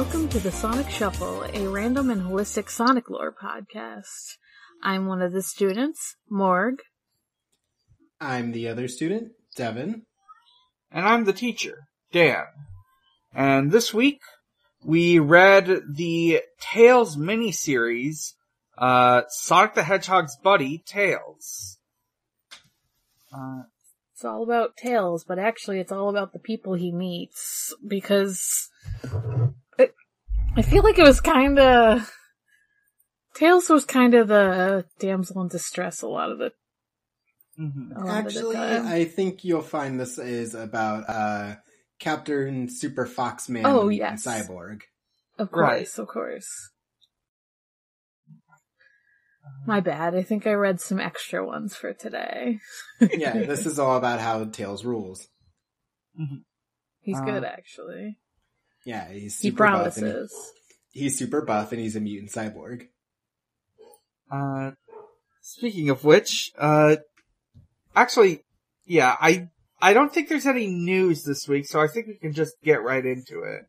Hello, everyone, and welcome to the Sonic Shuffle, a random and holistic Sonic lore podcast. I'm one of the students, Morg. I'm the other student, Devon. And I'm the teacher, Dan. And this week, we read the Tails miniseries, uh, Sonic the Hedgehog's buddy, Tails. Uh, It's all about Tails, but actually it's all about the people he meets, because it, I feel like it was kinda, Tails was kinda the damsel in distress a lot of the, mhm. lot Actually, of the time. I think you'll find this is about uh, Captain Super Foxman Oh, and yes. Cyborg. Of Right. course, of course. My bad. I think I read some extra ones for today. Yeah, this is all about how Tails rules. He's Uh, good, actually. Yeah, he's He super buff. And promises. he- he's super buff and he's a mutant cyborg. Uh, speaking of which, uh, actually, yeah, I, I don't think there's any news this week, so I think we can just get right into it.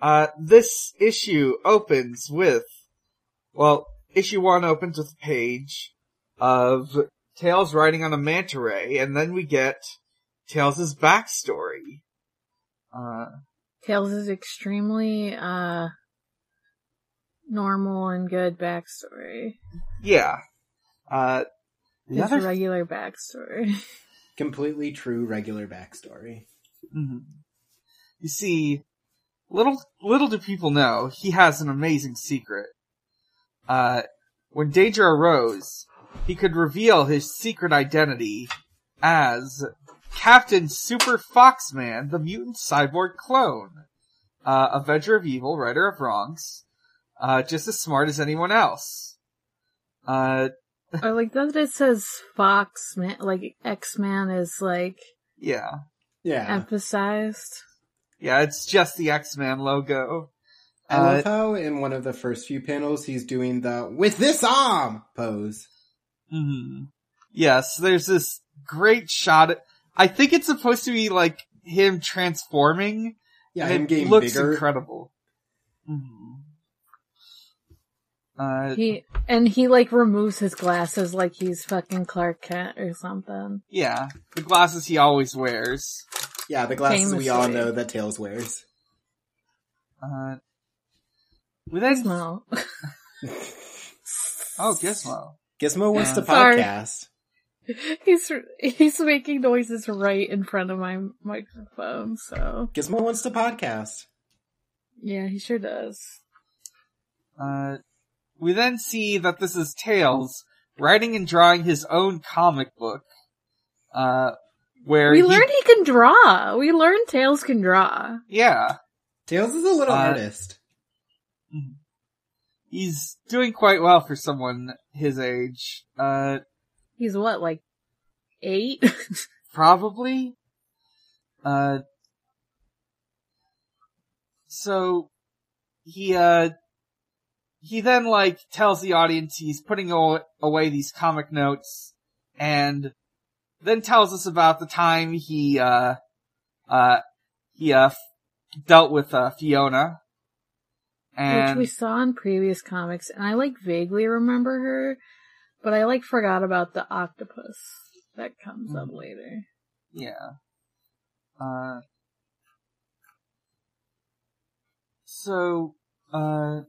Uh, this issue opens with, well, issue one opens with a page of Tails riding on a manta ray, and then we get Tails' backstory. Uh, Tails is extremely, uh, normal and good backstory. yeah. Uh, the His regular backstory. Completely true regular backstory. Mhm. You see, little little do people know, he has an amazing secret. Uh, when danger arose, he could reveal his secret identity as Captain Super Foxman, the mutant cyborg clone. Uh, Avenger of Evil, writer of Wrongs. Uh, just as smart as anyone else. Uh, I like that it says Fox man, like X-Man is like yeah. Yeah. emphasized. Yeah, it's just the X-Man logo. I Uh, love how in one of the first few panels he's doing the with this arm pose. hmm Yes, there's this great shot. I think it's supposed to be like him transforming. Yeah, and him it getting looks bigger. incredible. hmm Uh, He, and he like removes his glasses like he's fucking Clark Kent or something. yeah, the glasses he always wears. Yeah, the glasses we all know that Tails wears. Uh, we then Smell. oh Gizmo. Gizmo wants to Yeah. Sorry. podcast. he's he's making noises right in front of my microphone, so Gizmo wants to podcast. yeah, he sure does. Uh, we then see that this is Tails writing and drawing his own comic book. Uh, where We he, learned he can draw. We learn Tails can draw. yeah, Tails is a little Uh, artist. he's doing quite well for someone his age. Uh, He's what, like eight? probably. Uh, so he uh he then like tells the audience he's putting aw- away these comic notes and then tells us about the time he uh uh he uh f- dealt with uh Fiona Which we saw in previous comics, and I like vaguely remember her, but I like forgot about the octopus that comes up Mhm. later. Yeah. Uh. So, uh.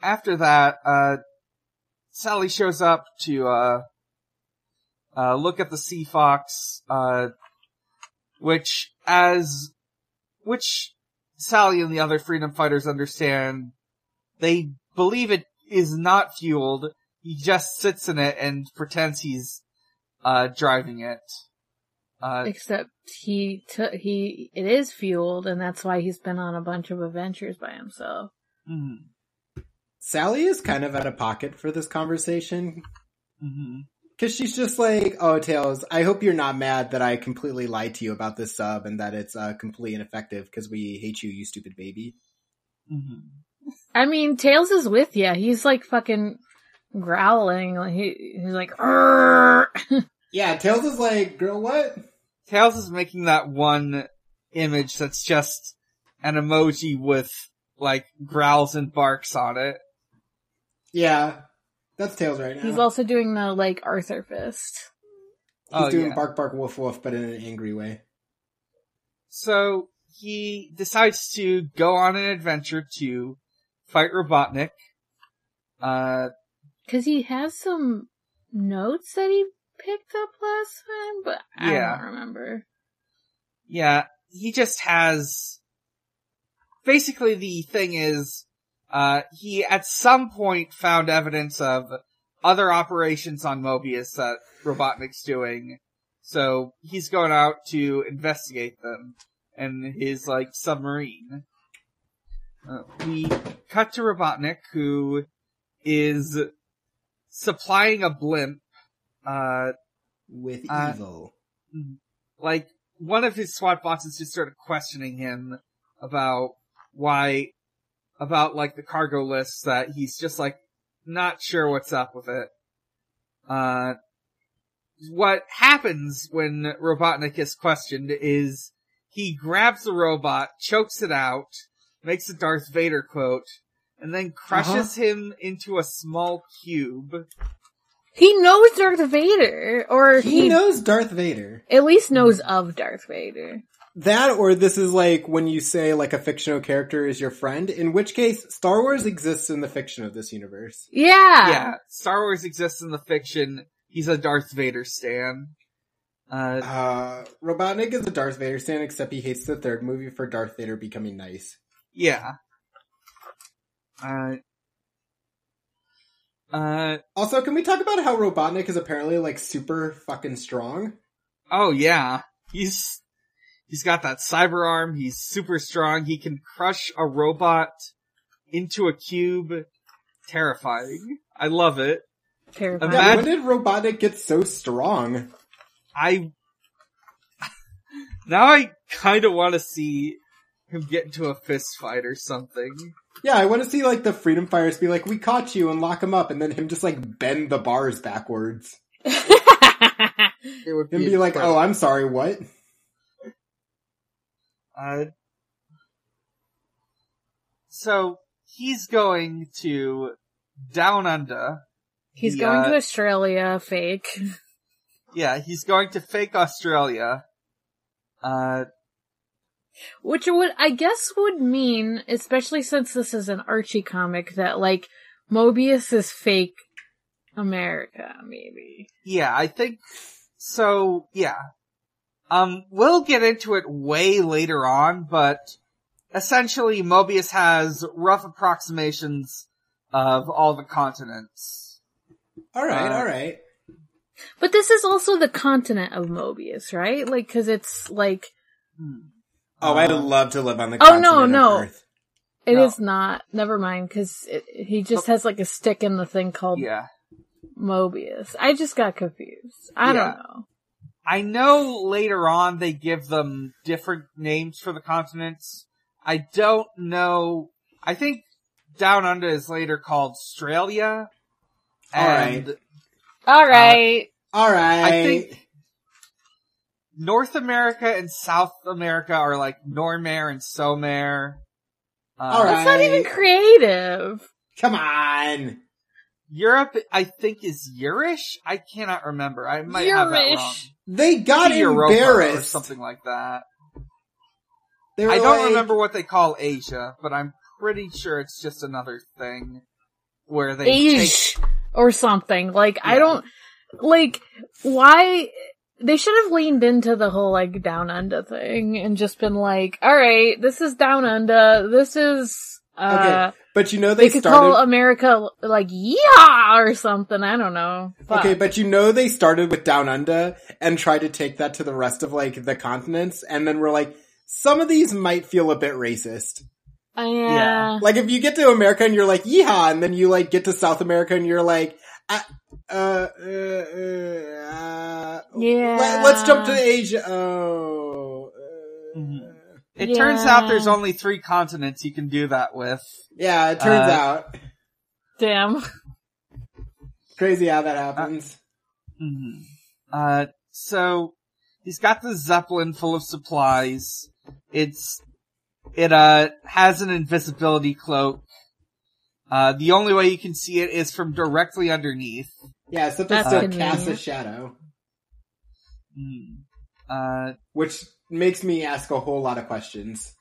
After that, uh, Sally shows up to, uh, uh, look at the sea fox, uh, which, as, which Sally and the other freedom fighters understand, they believe it is not fueled. He just sits in it and pretends he's uh, driving it. Uh, Except he took he it is fueled, and that's why he's been on a bunch of adventures by himself. mhm, Sally is kind of out of pocket for this conversation mhm. because she's just like, "Oh, Tails, I hope you're not mad that I completely lied to you about this sub and that it's uh, completely ineffective because we hate you, you stupid baby." Mm-hmm. I mean, Tails is with you. He's like fucking growling. He, he's like, "Arrgh." Yeah, Tails is like, "Girl, what?" Tails is making that one image that's just an emoji with like growls and barks on it. Yeah, that's Tails right now. He's also doing the like Arthur fist. He's oh, doing yeah. bark bark woof woof, but in an angry way. So he decides to go on an adventure to fight Robotnik. Uh, Cause he has some notes that he picked up last time, but I Yeah. don't remember. yeah, he just has, basically the thing is, uh, he at some point found evidence of other operations on Mobius that Robotnik's doing. So he's going out to investigate them in his like submarine. Uh, we cut to Robotnik who is supplying a blimp, uh, With Uh, evil. like one of his SWAT bosses just started questioning him about why, about like the cargo list that he's just like not sure what's up with it. Uh, what happens when Robotnik is questioned is he grabs the robot, chokes it out, makes a Darth Vader quote, and then crushes him into a small cube. He knows Darth Vader, or He, he, knows Darth Vader. at least knows of Darth Vader. That or this is like when you say like a fictional character is your friend, in which case Star Wars exists in the fiction of this universe. Yeah. yeah, Star Wars exists in the fiction. He's a Darth Vader stan. Uh, Uh, Robotnik is a Darth Vader stan, except he hates the third movie for Darth Vader becoming nice. Yeah. Uh, uh, Also, can we talk about how Robotnik is apparently like super fucking strong? oh yeah. He's, he's got that cyber arm. He's super strong. He can crush a robot into a cube. Terrifying. I love it. Terrifying. Yeah, when did Robotnik get so strong? I, now I kinda wanna see him get into a fist fight or something. Yeah, I want to see like the Freedom Fighters be like, "We caught you," and lock him up, and then him just like bend the bars backwards, It would and be like, "Oh, I'm sorry, what?" Uh, so he's going to Down Under. He's The, going uh, to Australia, fake. Yeah, he's going to fake Australia. Uh, Which would, I guess would mean, especially since this is an Archie comic, that like, Mobius is fake America, maybe. yeah, I think so. Yeah. Um, we'll get into it way later on, but essentially Mobius has rough approximations of all the continents. All right, Uh, all right. But this is also the continent of Mobius, right? Like, cause it's like, Hmm. Oh, I'd Uh, love to live on the. Oh, no, continent of no. Earth. it is No. not, never mind, cause he just has like a stick in the thing called Yeah. Mobius. I just got confused. I Yeah. don't know. I know later on they give them different names for the continents. I don't know. I think Down Under is later called Australia. And Alright. All right. I think North America and South America are like Normare and Somare. Uh, All right. That's not even creative. Come on. Europe, I think, is Urish? I cannot remember. I might have that wrong. They got Maybe Europa or something like that. They were I don't like- remember what they call Asia, but I'm pretty sure it's just another thing where they take, or something. Like, I don't, like, why, they should have leaned into the whole, like, down under thing and just been like, alright, this is down under, this is, uh, Okay, but you know they they could started. call America, like, yeah, or something, I don't know. Fuck. Okay, but you know they started with Down Under and tried to take that to the rest of like the continents, and then we're like, some of these might feel a bit racist. Uh, yeah. Like if you get to America and you're like, yeehaw, and then you like get to South America and you're like, uh, uh, uh, uh Yeah. Let, us jump to Asia. Oh. uh, Mhm. It turns out there's only three continents you can do that with. Yeah, it turns Uh, out. Damn. Crazy how that happens. Mhm. Uh, so he's got the Zeppelin full of supplies. It's, it, uh, has an invisibility cloak. Uh, the only way you can see it is from directly underneath. Yeah, except That's it still casts a shadow, Hmm. Uh, which makes me ask a whole lot of questions.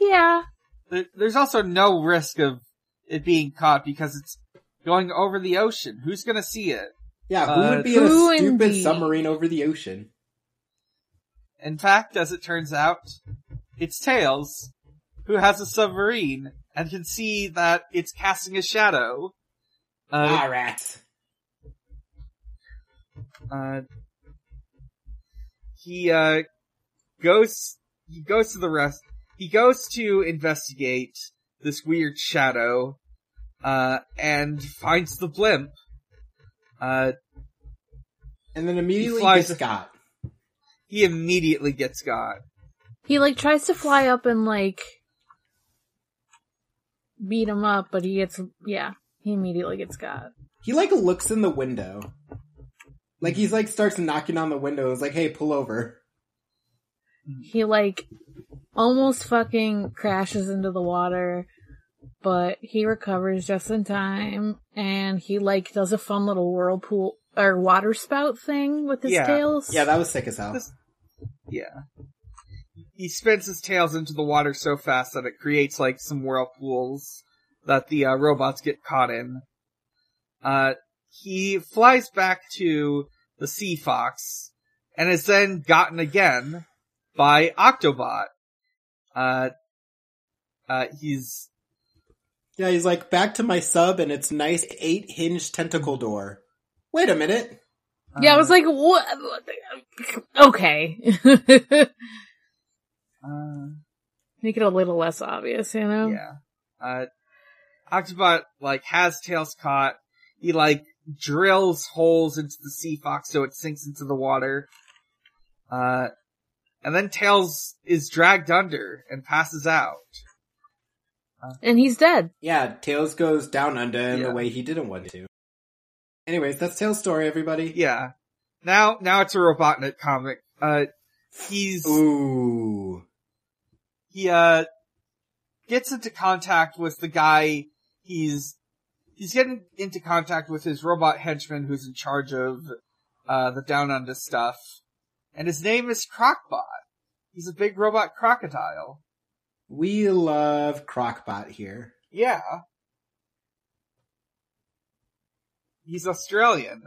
Yeah. there, there's also no risk of it being caught because it's going over the ocean. Who's gonna see it? Yeah, who Uh, would be in a stupid indeed? submarine over the ocean? In fact, as it turns out, it's Tails, who has a submarine and can see that it's casting a shadow. Uh, ah, rats. uh, he, uh, goes, he goes to the rest, he goes to investigate this weird shadow, uh, and finds the blimp. Uh, And then immediately flies- gets got. he immediately gets got. He like tries to fly up and like beat him up, but he gets yeah, he immediately gets got. He like looks in the window. Like he's like starts knocking on the window. It's like, hey, pull over. He like almost fucking crashes into the water, but he recovers just in time and he like does a fun little whirlpool or water spout thing with his Yeah. tails. Yeah, that was sick as hell. This- Yeah. He spins his tails into the water so fast that it creates like some whirlpools that the uh, robots get caught in. Uh, he flies back to the Sea Fox and is then gotten again by Octobot. Uh, uh, he's, Yeah, he's like, back to my sub and its nice eight hinge tentacle door. Wait a minute. Yeah, I was like, what? Okay. uh, Make it a little less obvious, you know? Yeah. Uh, Octobot, like, has Tails caught. He, like, drills holes into the Sea Fox so it sinks into the water. Uh, and then Tails is dragged under and passes out. And he's dead. Yeah, Tails goes down under in Yeah. the way he didn't want to. Anyways, that's Tails' story, everybody. Yeah. Now, now it's a Robotnik comic. Uh, he's, Ooh. He, uh, gets into contact with the guy he's, he's getting into contact with his robot henchman who's in charge of, uh, the Down Under stuff. And his name is Crocbot. He's a big robot crocodile. We love Crocbot here. Yeah. He's Australian.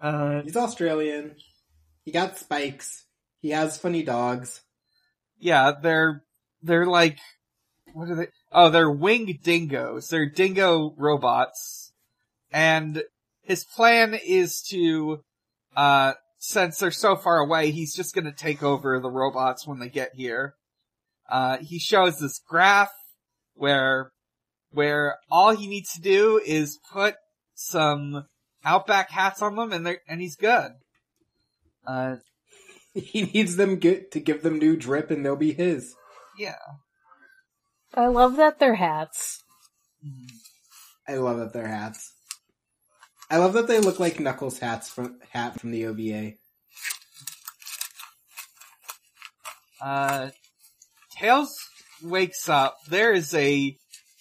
Uh, He's Australian. He got spikes. He has funny dogs. yeah, they're, they're like, what are they? Oh, they're winged dingoes. They're dingo robots. And his plan is to, uh, since they're so far away, he's just gonna take over the robots when they get here. Uh, he shows this graph where, where all he needs to do is put some Outback hats on them and they're, and he's good. Uh, He needs them get, to give them new drip and they'll be his. Yeah. I love that they're hats. I love that they're hats. I love that they look like Knuckles hats from hat from the OVA. Uh, Tails wakes up. There is a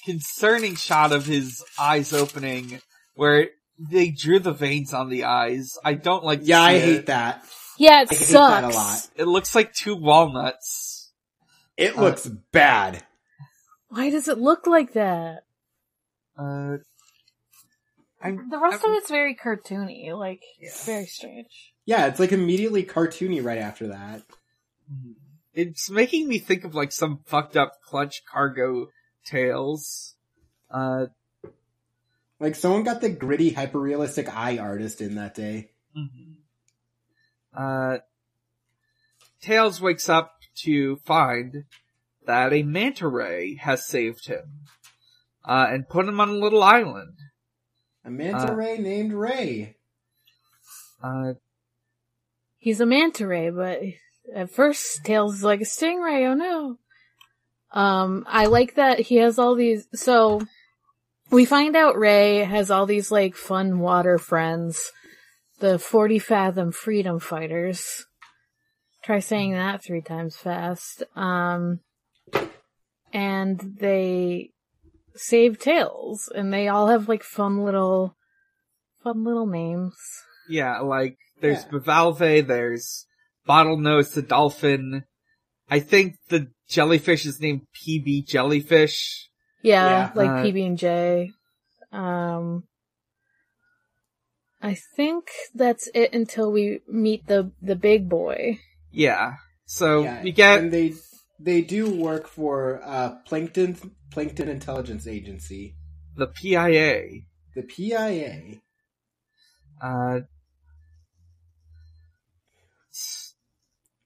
concerning shot of his eyes opening where they drew the veins on the eyes. I don't like. to Yeah, I hate it. that. Yeah, it I hate sucks. that a lot. It looks like two walnuts. It Uh, looks bad. Why does it look like that? Uh, I'm, The rest I'm- of it's very cartoony. Like, it's Yeah. very strange. Yeah, it's like immediately cartoony right after that. It's making me think of like some fucked up clutch cargo tales. Uh, Like someone got the gritty, hyper-realistic eye artist in that day. Uh, Tails wakes up to find that a manta ray has saved him, uh, and put him on a little island. A manta Uh, ray named Ray. Uh, He's a manta ray, but at first Tails is like a stingray. Oh no. Um, I like that he has all these. So we find out Ray has all these like fun water friends, the Forty Fathom Freedom Fighters, Try saying that three times fast. Um, and they save Tails, and they all have like fun little, fun little names. Yeah, like there's Yeah. Bivalve, there's Bottlenose the dolphin. I think the jellyfish is named PB Jellyfish. Yeah, Yeah. like Uh, PB and J. Um, I think that's it until we meet the the big boy. Yeah. So Yeah, we get and they they do work for uh, Plankton Plankton Intelligence Agency, the PIA. the PIA. Uh,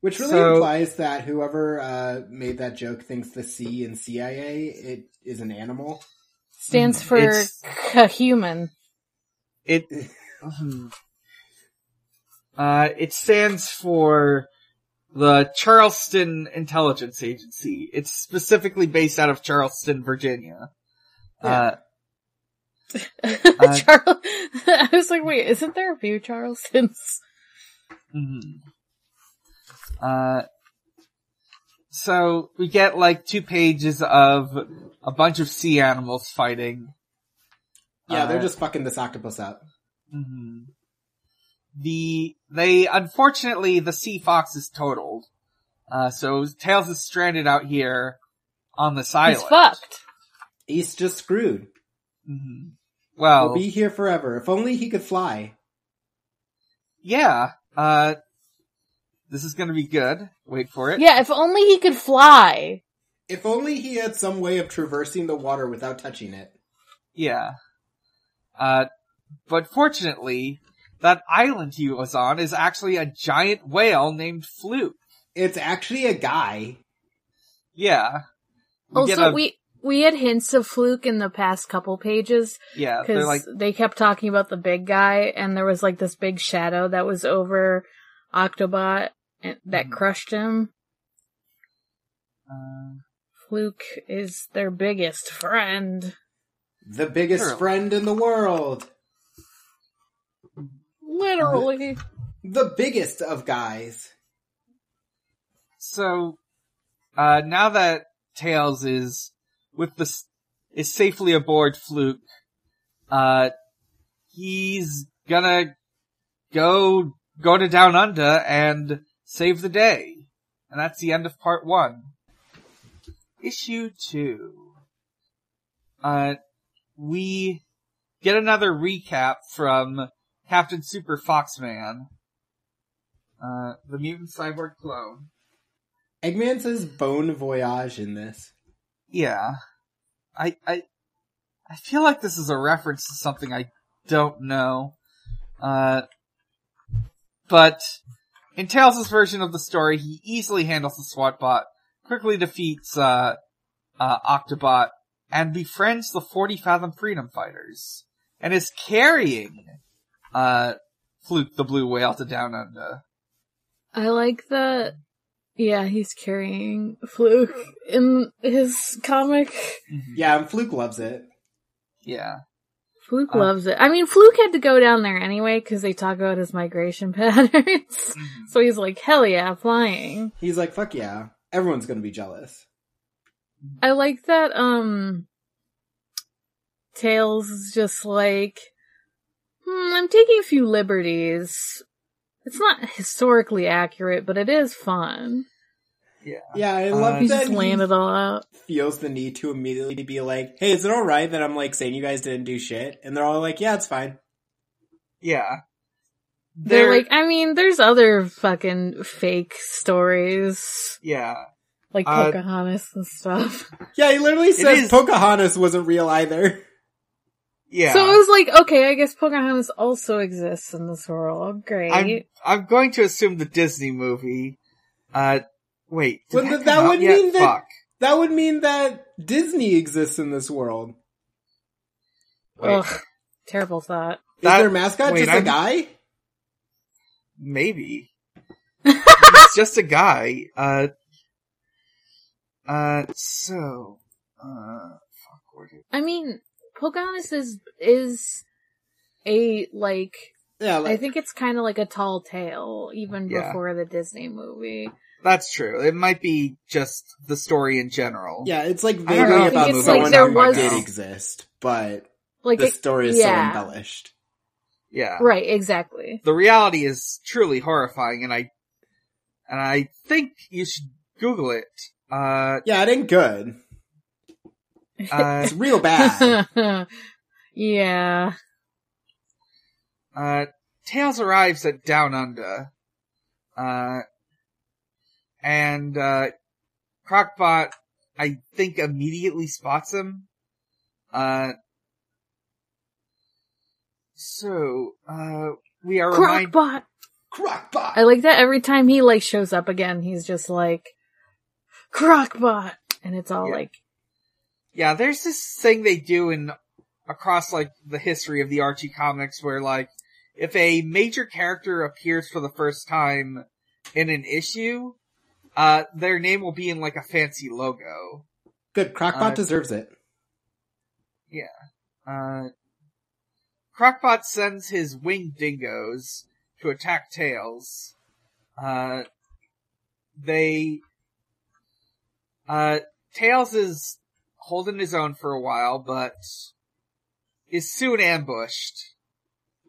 Which really So- implies that whoever uh, made that joke thinks the C in CIA it is an animal. Stands for it's- human. it, uh, it stands for the Charleston Intelligence Agency. It's specifically based out of Charleston, Virginia. Uh, Charles, I was like, wait, isn't there a few Charlestons? Mhm. Uh, so we get like two pages of a bunch of sea animals fighting. Yeah, they're Uh, just fucking this octopus up. mhm. The they unfortunately the sea fox is totaled. Uh, so Tails is stranded out here on this island. He's fucked. He's just screwed. Mhm. Well, He'll be here forever. If only he could fly. yeah. Uh, this is gonna be good. Wait for it. Yeah, if only he could fly. If only he had some way of traversing the water without touching it. Yeah. Uh, but fortunately, that island he was on is actually a giant whale named Fluke. It's actually a guy. Yeah. We Also, a- we we had hints of Fluke in the past couple pages yeah, because like, they kept talking about the big guy, and there was like this big shadow that was over Octobot and, that Mhm. crushed him. uh, Fluke is their biggest friend. The biggest Sure. friend in the world. Literally. The biggest of guys. so, uh, now that Tails is with the, is safely aboard Fluke, uh, he's gonna go, go to Down Under and save the day. And that's the end of part one. Issue two. Uh, we get another recap from Captain Super Foxman. Uh, the mutant cyborg clone. Eggman says Bone Voyage in this. Yeah. I, I, I feel like this is a reference to something I don't know. Uh, but in Tails' version of the story, he easily handles the SWAT bot, quickly defeats, uh, uh, Octobot, and befriends the 40 Fathom Freedom Fighters, and is carrying, uh, Fluke the Blue Way Whale to Down Under. I like that. Yeah, he's carrying Fluke in his comic. Yeah, and Fluke loves it. Yeah. Fluke Uh, loves it. I mean, Fluke had to go down there anyway because they talk about his migration patterns. so he's like, hell yeah, flying. He's like, fuck yeah. Everyone's gonna be jealous. I like that, um, Tails is just like, hmm, I'm taking a few liberties. It's not historically accurate, but it is fun. Yeah. Yeah, I Uh, love He that just laying he it all out. feels the need to immediately be like, hey, is it alright that I'm like saying you guys didn't do shit? And they're all like, yeah, it's fine. Yeah. They're They're- like, I mean, there's other fucking fake stories, yeah. like Uh, Pocahontas and stuff. Yeah, he literally says is- Pocahontas wasn't real either. Yeah. So it was like, okay, I guess Pocahontas also exists in this world. Great. I'm I'm going to assume the Disney movie. Uh, wait. Did Well, that, th- come that out would yet? mean that- Fuck. That would mean that Disney exists in this world. Wait, Ugh, terrible thought. Is their mascot wait, just a I'm- guy? maybe. it's just a guy. Uh. Uh. So. Uh. Fuck. Where did? I mean, Pocahontas is is a like Yeah, I think it's kind of like a tall tale, even Yeah. before the Disney movie. That's true. It might be just the story in general. yeah, it's like I don't vaguely know if about it's someone like there was- did exist, but Like the it- story is yeah. so embellished. Yeah. right, exactly. The reality is truly horrifying and I, and I think you should Google it. Uh, Yeah, it ain't good. Uh, It's real bad. yeah. uh, Tails arrives at Down Under, uh, and, uh, Crocbot, I think immediately spots him. Uh, so, uh, we are reminded, Crocbot. I like that every time he like shows up again, he's just like Crocbot, and it's all Yeah. like yeah, there's this thing they do in, across like the history of the Archie comics where like, if a major character appears for the first time in an issue, uh, their name will be in like a fancy logo. Good. Crockpot Uh, deserves it. Yeah. Uh, Crocbot sends his winged dingoes to attack Tails. Uh, they, uh, Tails is holding his own for a while, but is soon ambushed.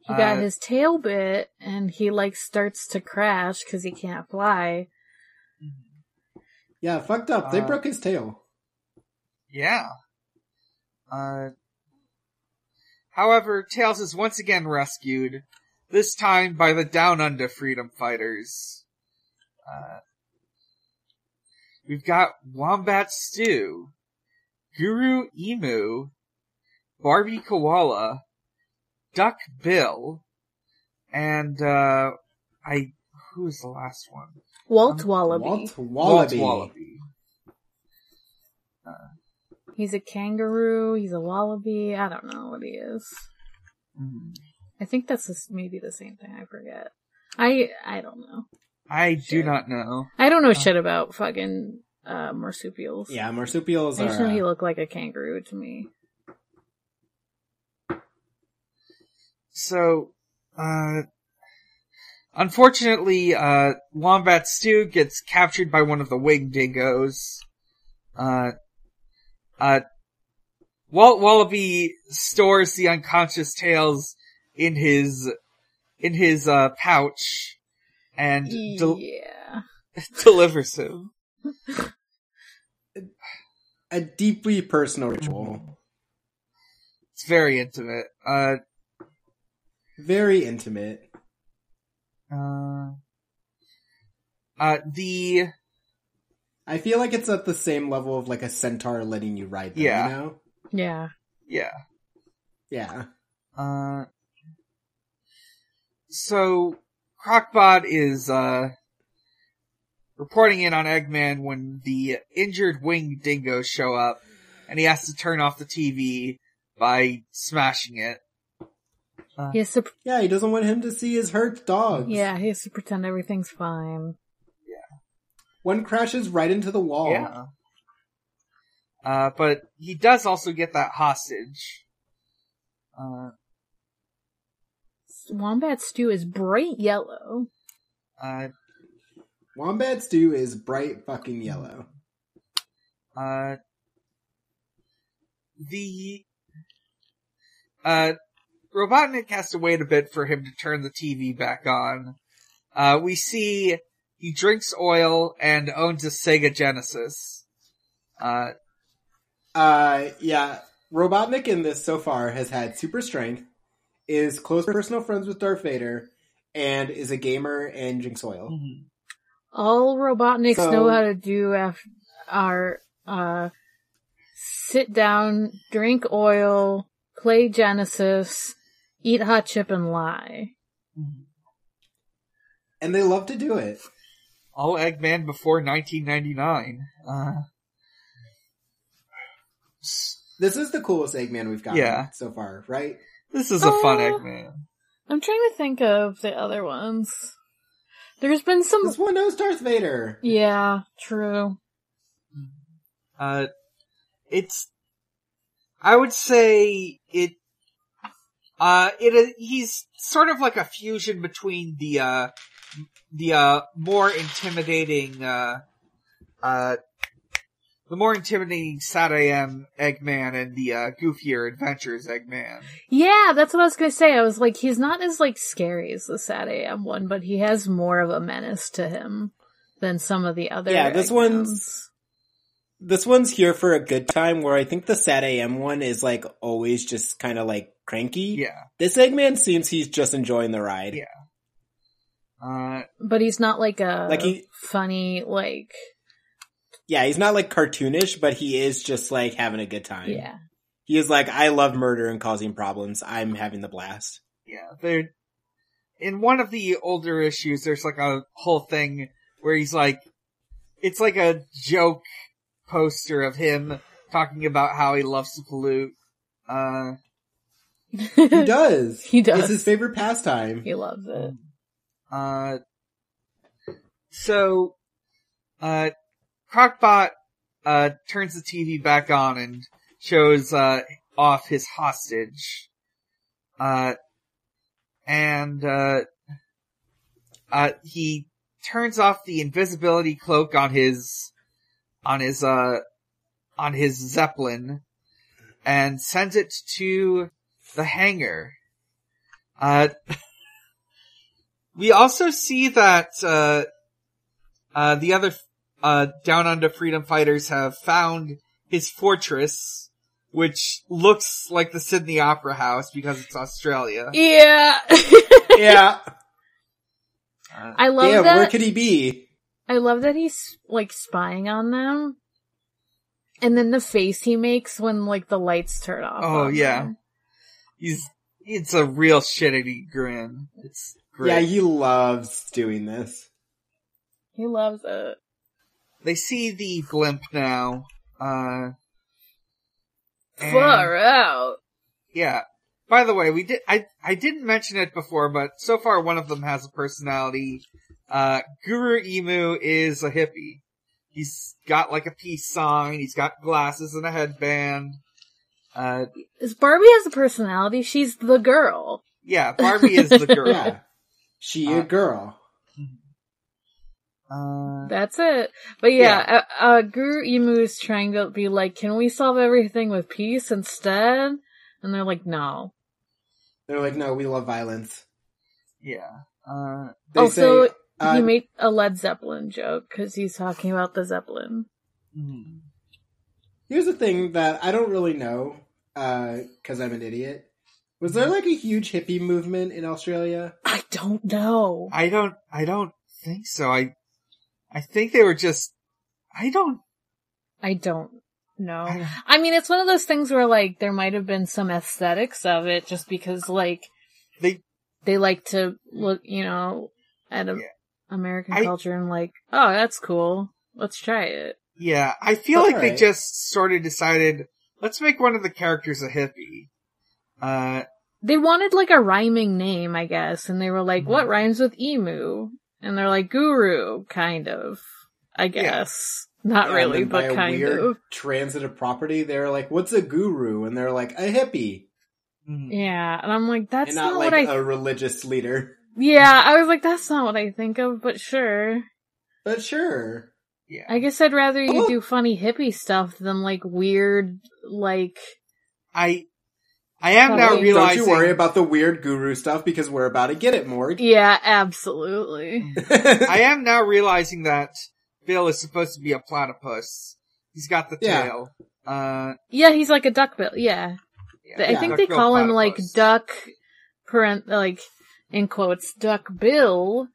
he got Uh, his tail bit, and he like starts to crash because he can't fly. Yeah, fucked up. They uh, broke his tail. Yeah. Uh, however, Tails is once again rescued, this time by the Down Under freedom fighters. Uh, we've got Wombat Stew, Guru Emu, Barbie Koala, Duck Bill, and, uh, I, who's the last one? Walt Um, Wallaby. Walt Walt Wallaby. Wallaby. He's a kangaroo. He's a wallaby. I don't know what he is. Mhm. I think that's the, maybe the same thing. I forget. I I don't know. I do not know. I don't know shit about fucking uh, marsupials. Yeah, marsupials I are. just know he looked like a kangaroo to me. So, uh, unfortunately, uh, Wombat Stew gets captured by one of the winged dingoes. Uh, uh, Walt Wallaby stores the unconscious tails in his, in his, uh, pouch and del- yeah. delivers him. A deeply personal ritual. It's very intimate. Uh, Very intimate. uh, uh, the, I feel like it's at the same level of like a centaur letting you ride them, Yeah. you know? Yeah. yeah. Yeah. Uh, so Crocbot is uh reporting in on Eggman when the injured winged dingoes show up, and he has to turn off the TV by smashing it. He has to. Yeah, he doesn't want him to see his hurt dogs. Yeah, he has to pretend everything's fine. Yeah. One crashes right into the wall. Yeah. Uh, but he does also get that hostage. Uh, Wombat stew is bright yellow. uh, Wombat stew is bright fucking yellow. Uh, the, uh, Robotnik has to wait a bit for him to turn the TV back on. Uh, we see he drinks oil and owns a Sega Genesis. Uh, Uh, yeah. Robotnik in this so far has had super strength, is close personal friends with Darth Vader, and is a gamer and drinks oil. All Robotniks So- know how to do af- are uh, sit down, drink oil, play Genesis, eat hot chip, and lie. And they love to do it. all Eggman before 1999. Uh, This is the coolest Eggman we've gotten Yeah. so far, right? this is a fun Oh. Eggman. I'm trying to think of the other ones. There's been some. This one knows Darth Vader. Yeah, true. Uh, it's, I would say it, Uh, it is, he's sort of like a fusion between the, uh, the, uh, more intimidating, uh, uh, the more intimidating SatAM Eggman and the, uh, goofier Adventures Eggman. Yeah, that's what I was gonna say. I was like, he's not as like scary as the SatAM one, but he has more of a menace to him than some of the other. Yeah, this Eggmans. one's- This one's here for a good time where I think the SatAM one is like always just kind of like cranky. Yeah. This Eggman seems he's just enjoying the ride. Yeah. Uh, but he's not like a Like he- funny like Yeah, he's not like cartoonish, but he is just like having a good time. yeah. He is like, I love murder and causing problems. I'm having the blast. Yeah, there. In one of the older issues, there's like a whole thing where he's like, it's like a joke poster of him talking about how he loves to pollute. Uh, He does. He does. It's his favorite pastime. he loves it. uh, so, uh, Crocbot, uh, turns the TV back on and shows, uh, off his hostage. Uh, and, uh, uh, he turns off the invisibility cloak on his, on his, uh, on his Zeppelin and sends it to the hangar. Uh, we also see that, uh, uh, the other, uh, Down Under Freedom Fighters have found his fortress, which looks like the Sydney Opera House because it's Australia. Yeah. yeah. Uh, I love yeah, that. where could he be? I love that he's like spying on them. And then the face he makes when like the lights turn off. Oh, yeah. them. he's, it's a real shitty grin. It's great. Yeah, he loves doing this. He loves it. They see the blimp now. Uh, and- Far out. Yeah. By the way, we did, I, I didn't mention it before, but so far one of them has a personality. Uh, Guru Emu is a hippie. He's got like a peace sign, he's got glasses and a headband. Uh, Is Barbie has a personality? She's the girl. yeah, Barbie is the girl. Yeah. She Uh, a girl. Uh, That's it. But yeah, Uh, uh, Guru Emu is trying to be like, can we solve everything with peace instead? And they're like, no. They're like, no, we love violence. yeah. Uh, They also, say, uh, he made a Led Zeppelin joke because he's talking about the Zeppelin. mhm. here's the thing that I don't really know, uh, cause I'm an idiot. Was there like a huge hippie movement in Australia? I don't know. I don't, I don't think so. I, I think they were just, I don't, I don't know. I don't I mean, it's one of those things where like there might have been some aesthetics of it just because like they, they like to look, you know, at a, Yeah. American I- culture and like, oh, that's cool. Let's try it. Yeah, I feel like they just sort of decided, let's make one of the characters a hippie. Uh, They wanted like a rhyming name, I guess, and they were like, what rhymes with emu? And they're like, guru, kind of. I Yeah. guess. Not And really, then by but a kind weird of. transitive property, they're like, what's a guru? And they're like, a hippie. mhm. Yeah, and I'm like, that's and not, not, what like I, a religious leader. yeah, I was like, that's not what I think of, but sure. But sure. yeah. I guess I'd rather you Oh. do funny hippie stuff than like weird, like, I, I am now wait. realizing. Don't you worry about the weird guru stuff because we're about to get it, Morg. yeah, absolutely. I am now realizing that Bill is supposed to be a platypus. He's got the Yeah. tail. Uh, Yeah, he's like a duckbill, yeah. yeah, I think they duck-bill call him like duck, parent, like, in quotes, duck bill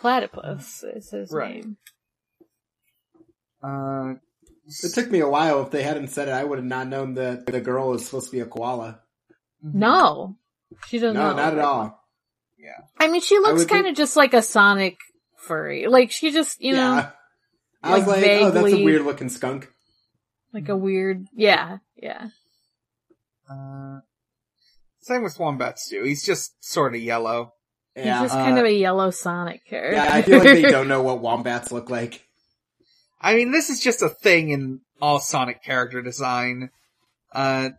platypus is his Right. name. Uh, it took me a while. If they hadn't said it, I would have not known that the girl is supposed to be a koala. mhm. No. She doesn't No, know. not at all. Yeah. I mean, she looks kind of think- just like a Sonic furry. Like, she just, you know, yeah. I was like like, oh, that's a weird looking skunk. like a weird, yeah, yeah. Uh, same with Wombat Stew. He's just sort of yellow. Yeah. He's just uh, kind of a yellow Sonic character. yeah, I feel like they don't know what wombats look like. I mean, this is just a thing in all Sonic character design. Uh,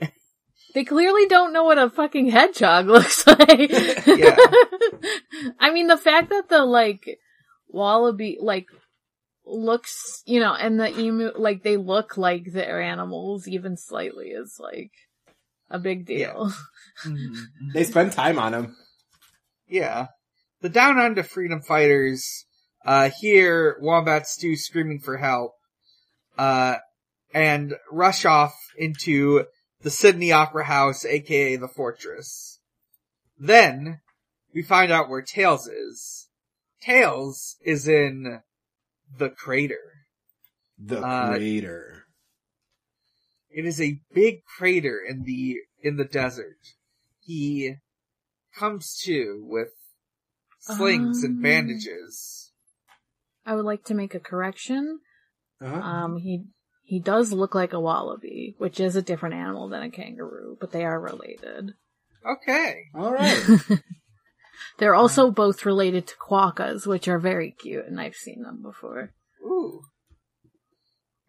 They They clearly don't know what a fucking hedgehog looks like. Yeah. I mean, the fact that the like wallaby like looks, you know, and the emu like they look like their animals even slightly is like a big deal. Mhm. They spend time on them. Yeah. The Down Under Freedom Fighters, uh, hear Wombat Stu screaming for help, uh, and rush off into the Sydney Opera House, aka the Fortress. Then, we find out where Tails is. Tails is in the crater. The Uh, crater. It is a big crater in the, in the desert. He comes to with slings and Um. bandages. I would like to make a correction. Uh-huh. Um, he he does look like a wallaby, which is a different animal than a kangaroo, but they are related. Okay. All right. They're also both related to quokkas, which are very cute, and I've seen them before. Ooh.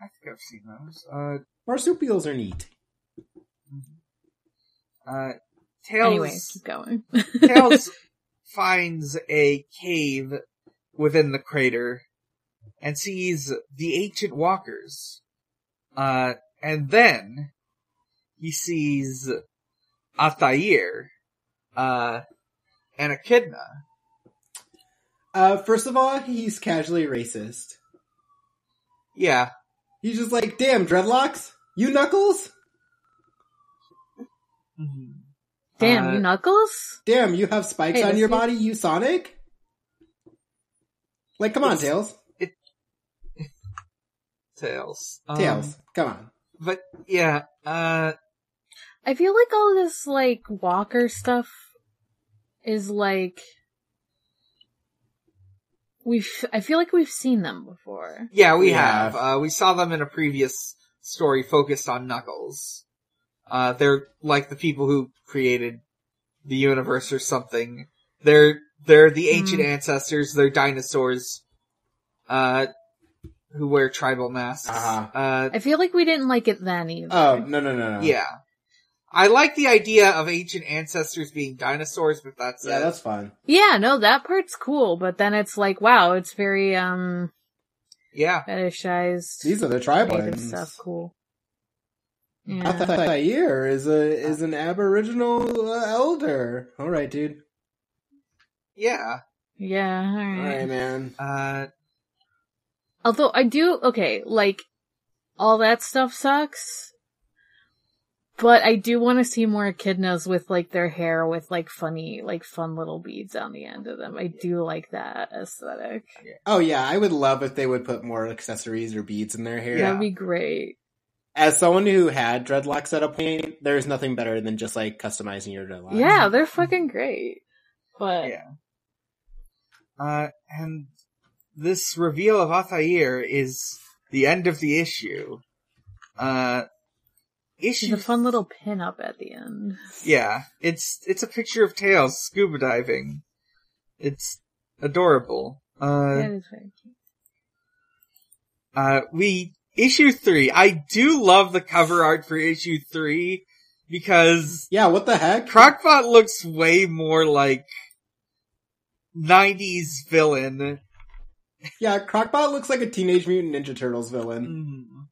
I think I've seen those. Uh, Marsupials are neat. uh, Tails, Anyway, keep going. Tails finds a cave within the crater and sees the ancient walkers. Uh, and then he sees Athair, uh, and Echidna. Uh, first of all, he's casually racist. Yeah. He's just like, damn, dreadlocks? You knuckles? Damn, Uh, you Knuckles? Damn, you have spikes Hey, on your see. body, you Sonic? Like, come on, It's- Tails. Tails. Um, Tails, come on. But yeah, uh, I feel like all this, like, Walker stuff is like. We've, I feel like we've seen them before. Yeah, we We have. have. Uh, we saw them in a previous story focused on Knuckles. Uh, they're like the people who created the universe or something. They're, they're the ancient Hmm. ancestors, they're dinosaurs, uh, who wear tribal masks. Uh-huh. Uh, I feel like we didn't like it then either. Oh, no, no, no, no. yeah. I like the idea of ancient ancestors being dinosaurs, but that's Yeah, it. that's fun. Yeah, no, that part's cool, but then it's like, wow, it's very, um, Yeah. fetishized. These are the native tribal stuff, cool. Yeah. Athair is a is an aboriginal uh, elder. All right, dude. Yeah. Yeah, All alright. man. Uh, Although I do, okay, like, all that stuff sucks. But I do want to see more echidnas with like their hair with like funny, like fun little beads on the end of them. I do like that aesthetic. Oh yeah, I would love if they would put more accessories or beads in their hair. Yeah. That'd be great. As someone who had dreadlocks at a point, there's nothing better than just like customizing your dreadlocks. Yeah, they're fucking great. But Yeah. Uh, and this reveal of Athair is the end of the issue. Uh, issue. she's a fun little pin up at the end. Yeah, it's it's a picture of Tails scuba diving. It's adorable. Uh, that is very cute. uh, we issue three. I do love the cover art for issue three because Yeah, what the heck? Crocbot looks way more like 90s villain. Yeah, Crocbot looks like a Teenage Mutant Ninja Turtles villain. Mm.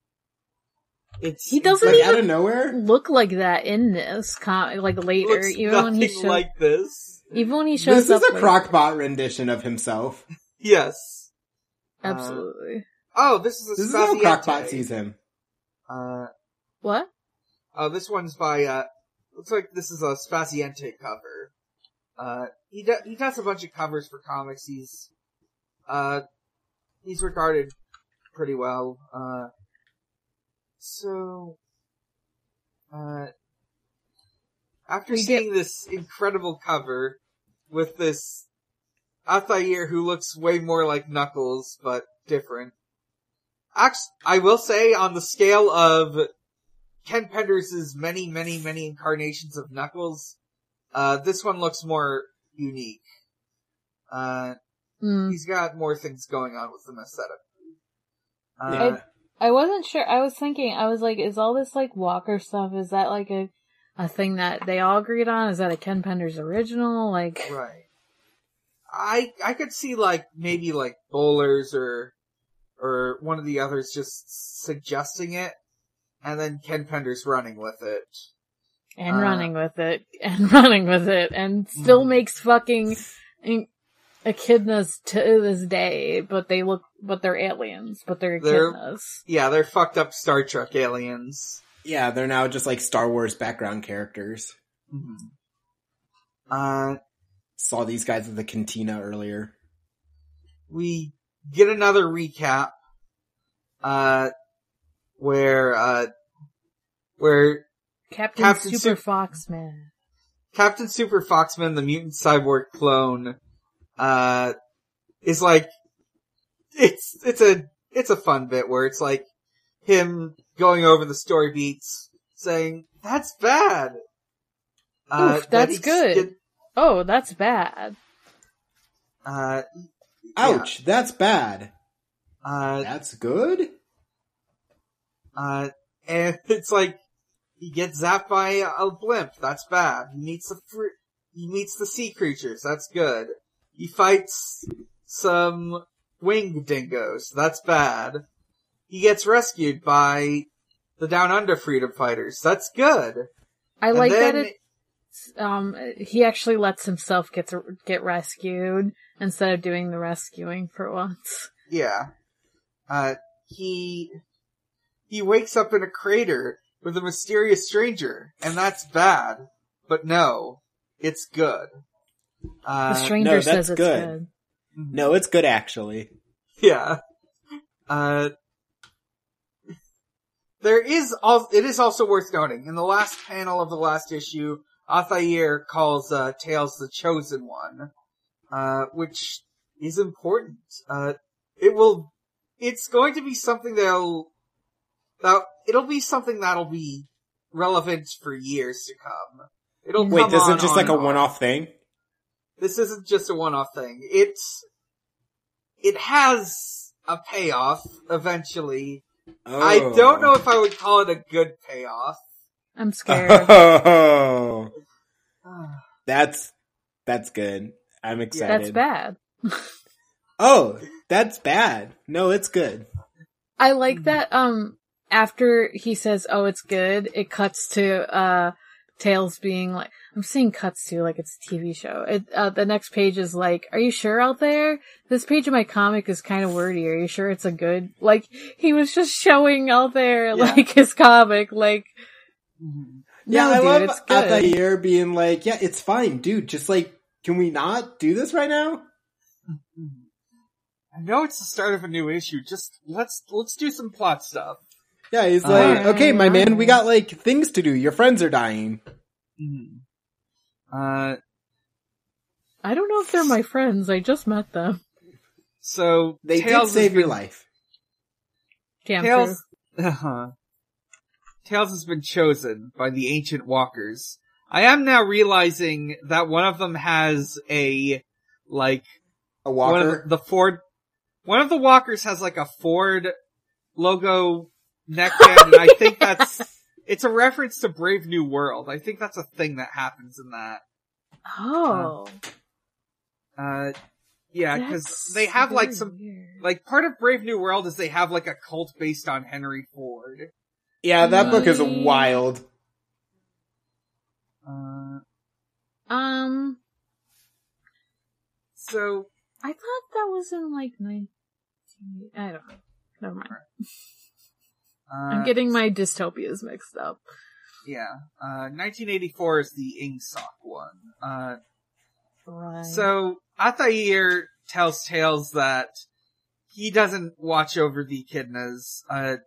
It's He doesn't Like even out of nowhere. look like that in this com- like later. looks Even when he nothing shows, like this. even when he shows This is up, a later. Crocbot rendition of himself. Yes. Absolutely. Oh, this is a This is how Spaziante. Crocbot sees him. Uh, what? oh, this one's by, uh, looks like this is a Spaziante cover. Uh, he do- he does a bunch of covers for comics. He's, uh, he's regarded pretty well. Uh, so, uh, after We seeing this incredible cover with this Athair who looks way more like Knuckles, but different. Actually, I will say on the scale of Ken Penders' many, many, many incarnations of Knuckles, uh, this one looks more unique. Uh, Hmm. he's got more things going on with him aesthetic. Uh, Yeah. I wasn't sure. I was thinking. I was like, is all this like Walker stuff? Is that like a a thing that they all agreed on? Is that a Ken Penders original? Like, Right. I I could see like maybe like Bollers or or one of the others just suggesting it, and then Ken Penders running with it. and Uh, running with it, and running with it, and still Mhm. makes fucking echidnas to this day, but they look, but they're aliens, but they're They're- Yeah, they're fucked up Star Trek aliens. Yeah, they're now just like Star Wars background characters. Mhm. Uh, Saw these guys at the cantina earlier. we get another recap, uh, where, uh, where Captain, Captain Super Sup- Foxman. Captain Super Foxman, the mutant cyborg clone, uh, is like, it's, it's a, it's a fun bit where it's like him going over the story beats saying, that's bad. Uh, Oof, that's he's good. get- Oh, that's bad. uh, Ouch, that's bad. uh, That's good? uh, and it's like, he gets zapped by a blimp, that's bad. He meets the fr- he meets the sea creatures, that's good. He fights some winged dingoes, that's bad. He gets rescued by the Down Under freedom fighters, that's good. I And like then- that it, um, he actually lets himself get to, get rescued instead of doing the rescuing for once. Yeah. Uh, he, he wakes up in a crater with a mysterious stranger, and that's bad. But no, it's good. Uh, The stranger no, says it's good. good. No, it's good actually. Yeah. Uh, there is al- it is also worth noting, in the last panel of the last issue, Athair calls, uh, Tails the Chosen One, uh, which is important. Uh, it will, it's going to be something that'll, that, it'll be something that'll be relevant for years to come. It'll Wait, come this on, isn't just on like a on. one-off thing? This isn't just a one-off thing. It's, it has a payoff eventually. I Oh. don't know if I would call it a good payoff. I'm scared. Oh, that's, that's good. I'm excited. That's bad. Oh, that's bad. No, it's good. I like that, um, after he says, oh, it's good, it cuts to, uh, Tails being like, I'm saying cuts to like it's a TV show. It, uh, the next page is like, are you sure out there? This page of my comic is kind of wordy. Are you sure it's a good, like, he was just showing out there, Yeah. like, his comic, like, Yeah, no, I dude, love it's good. Altair being like, yeah, it's fine, dude. Just like, can we not do this right now? I know it's the start of a new issue. Just let's let's do some plot stuff. Yeah, he's Uh, like, okay, my man, we got like things to do. Your friends are dying. Uh, I don't know if they're my friends. I just met them. so They Tails did save has your life. Damn Tails, uh-huh. Tails has been chosen by the ancient walkers. I am now realizing that one of them has a, like, A one walker. of the, the Ford, one of the walkers has like a Ford logo neckband, and I think that's, it's a reference to Brave New World. I think that's a thing that happens in that. Oh. Uh, yeah, cause they have like some, weird. like part of Brave New World is they have like a cult based on Henry Ford. yeah, that book is wild. Uh, Um, so, I thought that was in like 19, I don't know. Never mind. Uh, I'm getting my dystopias mixed up. Yeah. Uh, 1984 is the Ingsoc one. Uh, Right. so Athair tells Tails that he doesn't watch over the echidnas. Uh,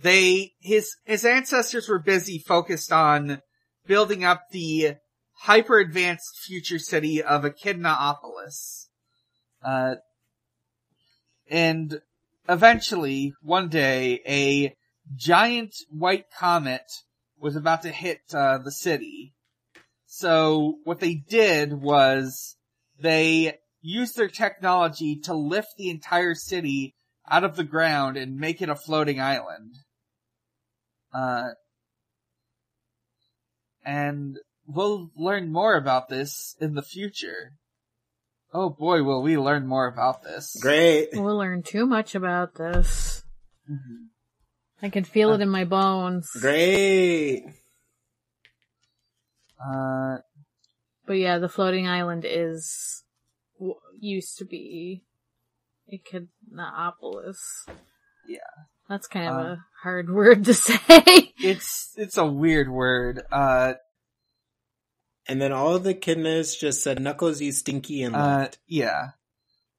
they, his, his ancestors were busy focused on building up the hyper advanced future city of Echidnaopolis. Uh, and eventually, one day, a giant white comet was about to hit uh, the city. So what they did was they used their technology to lift the entire city out of the ground and make it a floating island. Uh, and we'll learn more about this in the future. Oh boy, will we learn more about this. Great. We'll learn too much about this. Mhm. I can feel it in my bones. Great. Uh, But yeah, the floating island is used to be Echidnaopolis. Yeah. That's kind of Uh, a hard word to say. it's, it's a weird word. Uh, And then all of the kidneys just said, Knuckles, you stinky, and uh, yeah.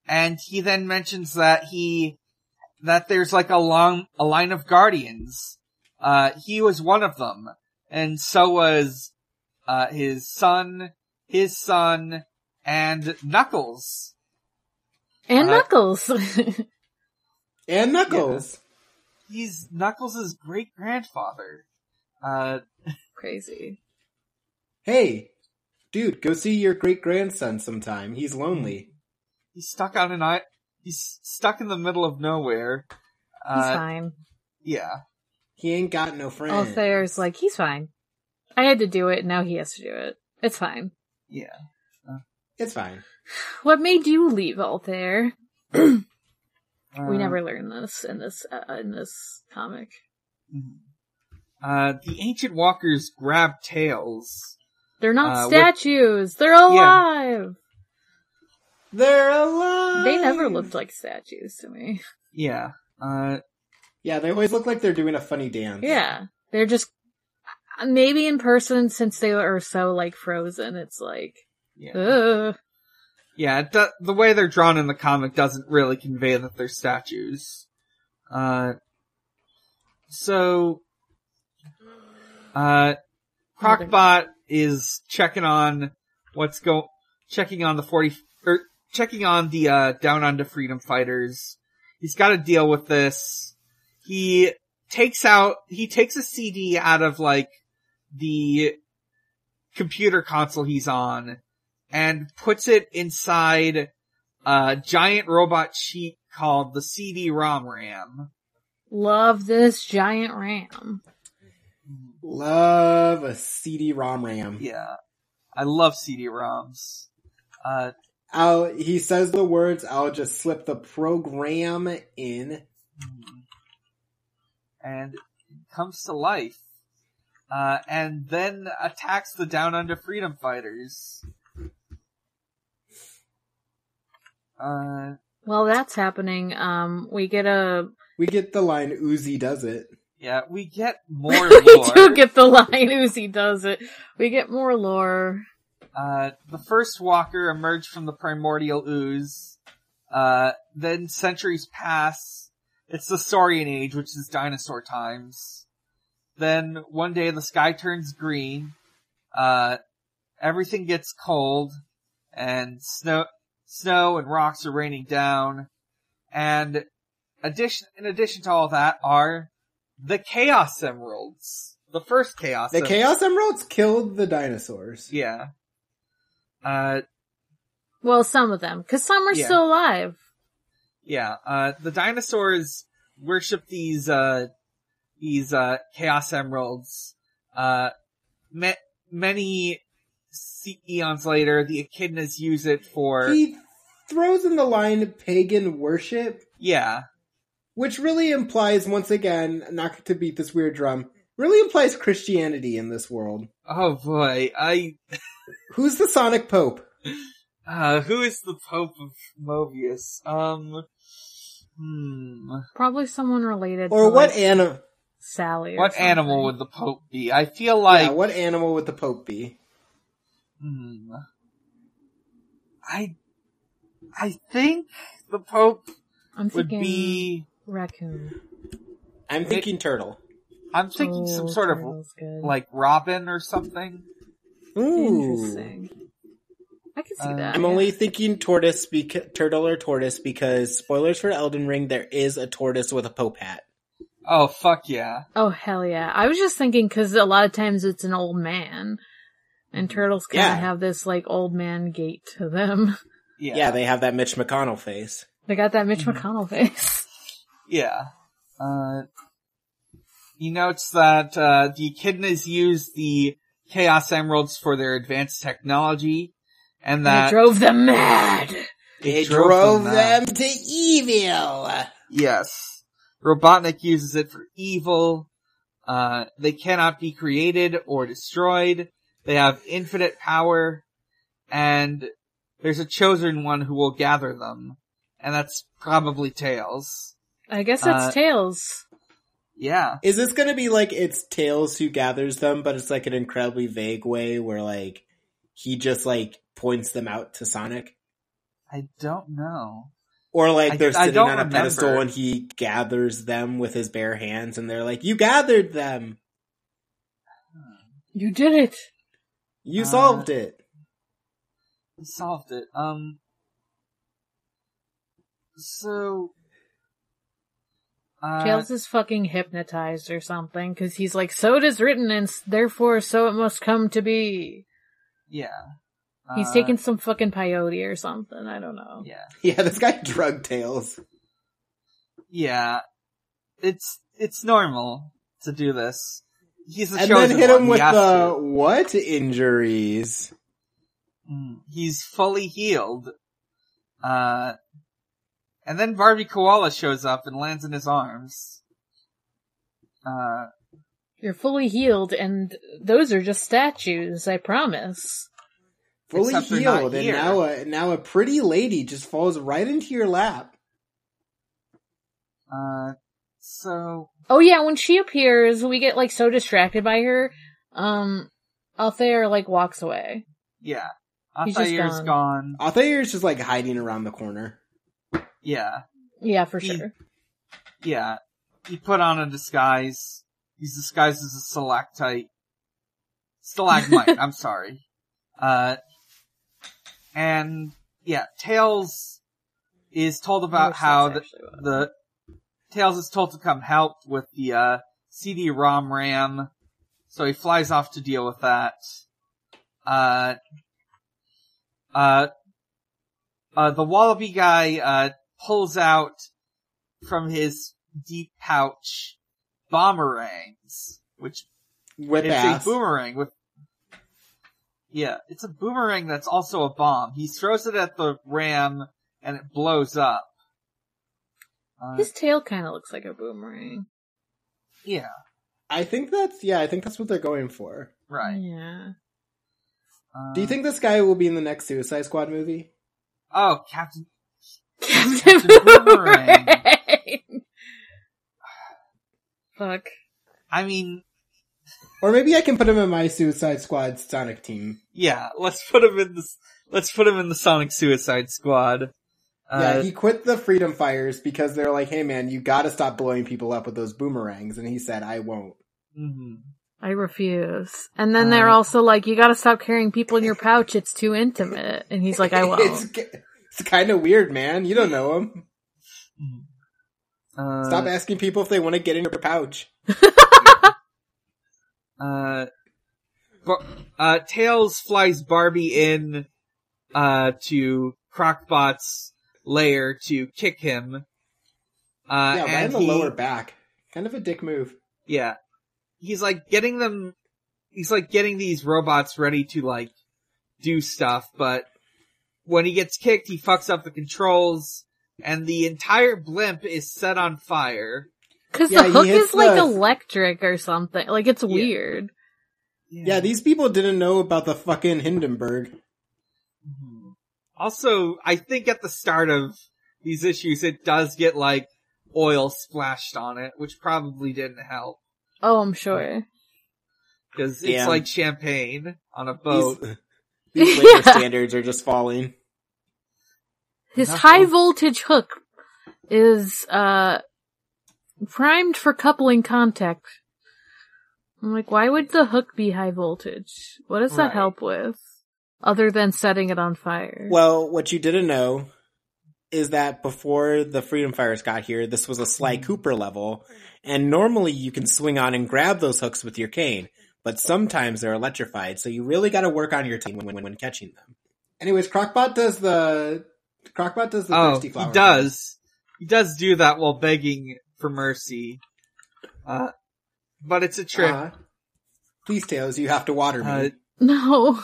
And he then mentions that he, that there's like a long, a line of guardians. Uh, he was one of them. And so was, uh, his son, his son, and Knuckles. and Uh, Knuckles. And Knuckles. He's Knuckles' great grandfather. Uh, Crazy. Hey, dude, go see your great grandson sometime. He's lonely. he's stuck on an island. He's stuck in the middle of nowhere. He's Uh, fine. yeah. He ain't got no friends. Athair's like, he's fine. I had to do it, now he has to do it. It's fine. Yeah. It's fine. What made you leave Altair? we Uh, never learned this in this uh, in this comic. mhm. Uh, the ancient walkers grab tails. They're not Uh, statues. They're alive. They're alive! They never looked like statues to me. Yeah. Uh, Yeah, they always look like they're doing a funny dance. Yeah, they're just maybe in person since they are so like frozen. It's like, yeah. ugh. Yeah, do- the way they're drawn in the comic doesn't really convey that they're statues. Uh, so, uh, Crocbot is checking on what's go, checking on the 40, or checking on the, uh, Down Under Freedom Fighters. He's gotta deal with this. He takes out, he takes a CD out of like, the computer console he's on, and puts it inside a giant robot sheet called the CD-ROM RAM. love this giant ram. Love a CD-ROM RAM. Yeah. I love CD-ROMs. Uh, I'll, he says the words, I'll just slip the program in. and comes to life. Uh, and then attacks the Down Under Freedom Fighters. Uh, While that's happening, um, we get a We get the line, Uzi does it. Yeah, we get more we lore. do get the line Uzi does it. We get more lore. Uh, the first walker emerged from the primordial ooze. Uh, then centuries pass. It's the Saurian age, which is dinosaur times. Then one day the sky turns green. Uh, everything gets cold and snow, snow and rocks are raining down. And addition, in addition to all that are the Chaos Emeralds. The first Chaos The Emeralds. Chaos Emeralds killed the dinosaurs. Yeah. Uh, Well, some of them, because some are Yeah. still alive. Yeah, uh, the dinosaurs worship these, uh, these, uh, chaos emeralds. Uh, ma- many se- eons later, the echidnas use it for, He throws in the line pagan worship, yeah, which really implies, once again, not to beat this weird drum, really implies Christianity in this world. oh boy, I, Who's the Sonic Pope? uh, who is the Pope of Mobius? Um, hmm, Probably someone related Or to what like, animal? Sally. What something. animal would the Pope be? I feel like, yeah, what animal would the Pope be? hmm, I, I think the Pope I'm would thinking be, raccoon. I'm thinking turtle. I'm thinking Oh, some sort of turtle's good. like Robin or something. Ooh. Interesting. I can see Uh, that. I'm only thinking tortoise, beca- turtle or tortoise, because spoilers for Elden Ring, there is a tortoise with a Pope hat. Oh fuck yeah! Oh hell yeah! I was just thinking because a lot of times it's an old man, and turtles kind of Yeah. have this like old man gait to them. Yeah, Yeah, they have that Mitch McConnell face. They got that Mitch Mhm. McConnell face. Yeah. Uh, he notes that uh, the echidnas use the Chaos Emeralds for their advanced technology, and And that it drove them mad. It drove drove them them, to evil. Yes. Robotnik uses it for evil. Uh, they cannot be created or destroyed. They have infinite power. And there's a chosen one who will gather them. And that's probably Tails. I guess that's Uh, Tails. Yeah. Is this gonna be like it's Tails who gathers them, but it's like an incredibly vague way where like he just like points them out to Sonic? I don't know. Or like they're I sitting don't on a pedestal and he gathers them with his bare hands and they're like, You gathered them! You did it. You Uh, solved it. We solved it. Um. So. Uh, Tails is fucking hypnotized or something, cause he's like, so it is written and therefore so it must come to be. yeah. He's Uh, taking some fucking peyote or something, I don't know. Yeah. Yeah, this guy drug Tails. Yeah. It's, it's normal to do this. He's the And chosen then hit him He with the to. what injuries? Mm, He's fully healed. Uh, and then Barby Koala shows up and lands in his arms. Uh, You're fully healed and those are just statues, I promise. Fully Except healed, and now a now a pretty lady just falls right into your lap. uh, so, Oh yeah, when she appears, we get like so distracted by her, um, Altair like walks away. yeah. He's just Altair's gone. gone. Altair's just like hiding around the corner. Yeah. Yeah, for He- sure. Yeah. He put on a disguise. He's disguised as a stalactite. Stalagmite, I'm sorry. Uh, and, yeah, Tails is told about how the, the, Tails is told to come help with the, uh, CD-ROM RAM. So he flies off to deal with that. Uh, uh, uh, the Wallaby guy, uh, pulls out from his deep pouch bomberangs, which Whip it's ass. a boomerang with. Yeah, it's a boomerang that's also a bomb. He throws it at the ram and it blows up. Uh, His tail kind of looks like a boomerang. yeah, I think that's yeah. I think that's what they're going for. right. Yeah. Uh, Do you think this guy will be in the next Suicide Squad movie? Oh, Captain. Captain Captain Boomerang. Boomerang. Fuck. I mean, Or maybe I can put him in my Suicide Squad Sonic team. yeah. Let's put him in this. Let's put him in the Sonic Suicide Squad. Uh, yeah, he quit the Freedom Fires because they're like, "Hey, man, you got to stop blowing people up with those boomerangs," and he said, "I won't." mhm. I refuse. And then they're Uh, also like, you gotta stop carrying people in your pouch, it's too intimate. And he's like, I won't. it's it's kind of weird, man. You don't know him. Uh, Stop asking people if they want to get in your pouch. Uh, Bar- uh, Tails flies Barbie in, uh, to Crocbot's lair to kick him. Uh, yeah, right in the he, lower back. Kind of a dick move. yeah, he's like getting them, he's like getting these robots ready to like do stuff, but when he gets kicked, he fucks up the controls and the entire blimp is set on fire. Cause Yeah, the hook hits is like electric or something. Like it's weird. Yeah, these people didn't know about the fucking Hindenburg. Mhm. Also, I think at the start of these issues, it does get like oil splashed on it, which probably didn't help Oh, I'm sure. because it's like champagne on a boat. These, these labor Yeah. standards are just falling. His Nothing. high voltage hook is, uh, primed for coupling contact. I'm like, why would the hook be high voltage? What does that Right. help with? Other than setting it on fire. Well, what you didn't know is that before the Freedom Fires got here, this was a Sly Cooper level, and normally you can swing on and grab those hooks with your cane, but sometimes they're electrified, so you really got to work on your team when, when, when catching them. Anyways, Crocbot does the Crocbot does the oh, thirsty he flower. does. He does do that while begging for mercy. Uh, but it's a trick. Uh, Please, Tails, you have to water me. Uh, No.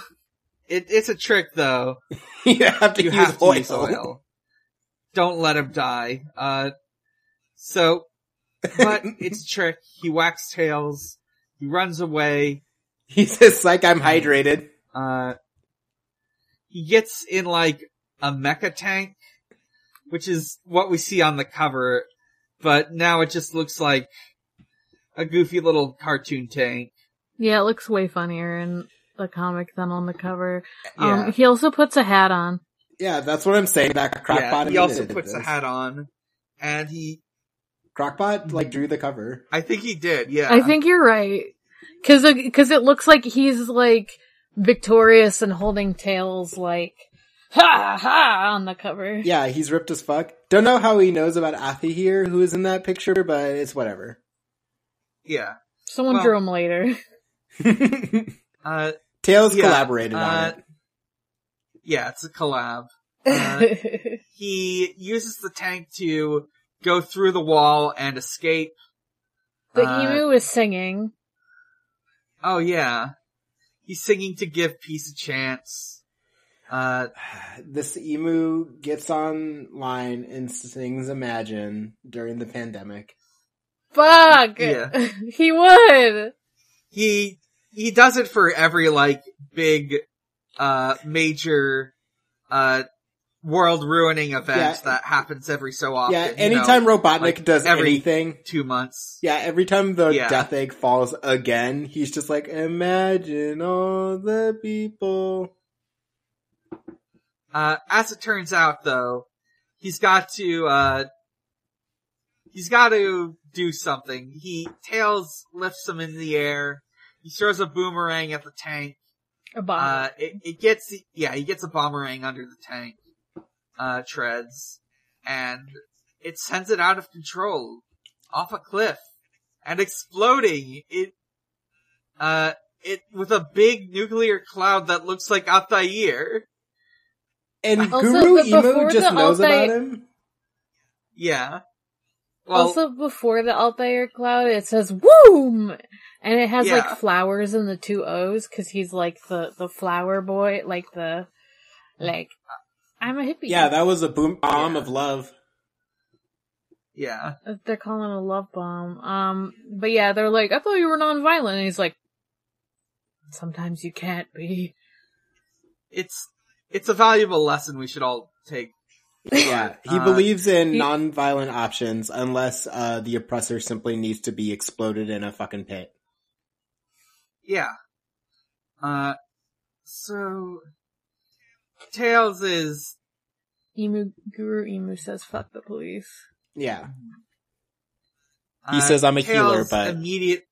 it, it's a trick though. you have to you use have to oil. use oil. Don't let him die. Uh, so, but it's a trick. He whacks tails. He runs away. He says, like I'm hydrated. Uh, he gets in like a mecha tank, which is what we see on the cover, but now it just looks like a goofy little cartoon tank. Yeah, it looks way funnier in the comic than on the cover. Yeah. Um, he also puts a hat on. Yeah, that's what I'm saying. That Crocbot. yeah, he also admitted puts a hat on, and he, Crocbot like drew the cover. I think he did, yeah. I think you're right. Cause, cause it looks like he's like victorious and holding tails like, ha ha on the cover. Yeah, he's ripped as fuck. Don't know how he knows about Athair, who is in that picture, but it's whatever. yeah. Someone Well- drew him later. Uh, Tails Yeah, collaborated on uh, it. yeah, it's a collab. Uh, he uses the tank to go through the wall and escape. the uh, emu is singing. Oh yeah. He's singing to give peace a chance. Uh, This emu gets online and sings Imagine during the pandemic. Fuck! Yeah. he would! he, he does it for every like big, uh, major, uh, world ruining event Yeah. that happens every so often. yeah, you anytime know, Robotnik like, does every- anything, two months. yeah, every time the Yeah. death egg falls again, he's just like, imagine all the people. Uh, as it turns out though, he's got to, uh, he's got to do something. He, Tails lifts him in the air. He throws a boomerang at the tank. A bomb. Uh, it, it gets, yeah, he gets a boomerang under the tank, uh, treads, and it sends it out of control, off a cliff, and exploding. It, uh, it, with a big nuclear cloud that looks like Altair. And Also, Guru but Emu just knows Altai- about him. Yeah. Well, also, before the Altair cloud, it says "Woom," and it has Yeah. like flowers in the two O's because he's like the the flower boy, like the like I'm a hippie. Yeah, that was a boom bomb Yeah. of love. yeah. They're calling it a love bomb. Um, but yeah, they're like, I thought you were nonviolent, and he's like, sometimes you can't be. It's, it's a valuable lesson we should all take. Yeah, he Uh, believes in he- non-violent options unless uh, the oppressor simply needs to be exploded in a fucking pit. Yeah. Uh, so, Tails is, Emu Guru Emu says, "Fuck the police." Yeah, He uh, says I'm a healer, but- immediate,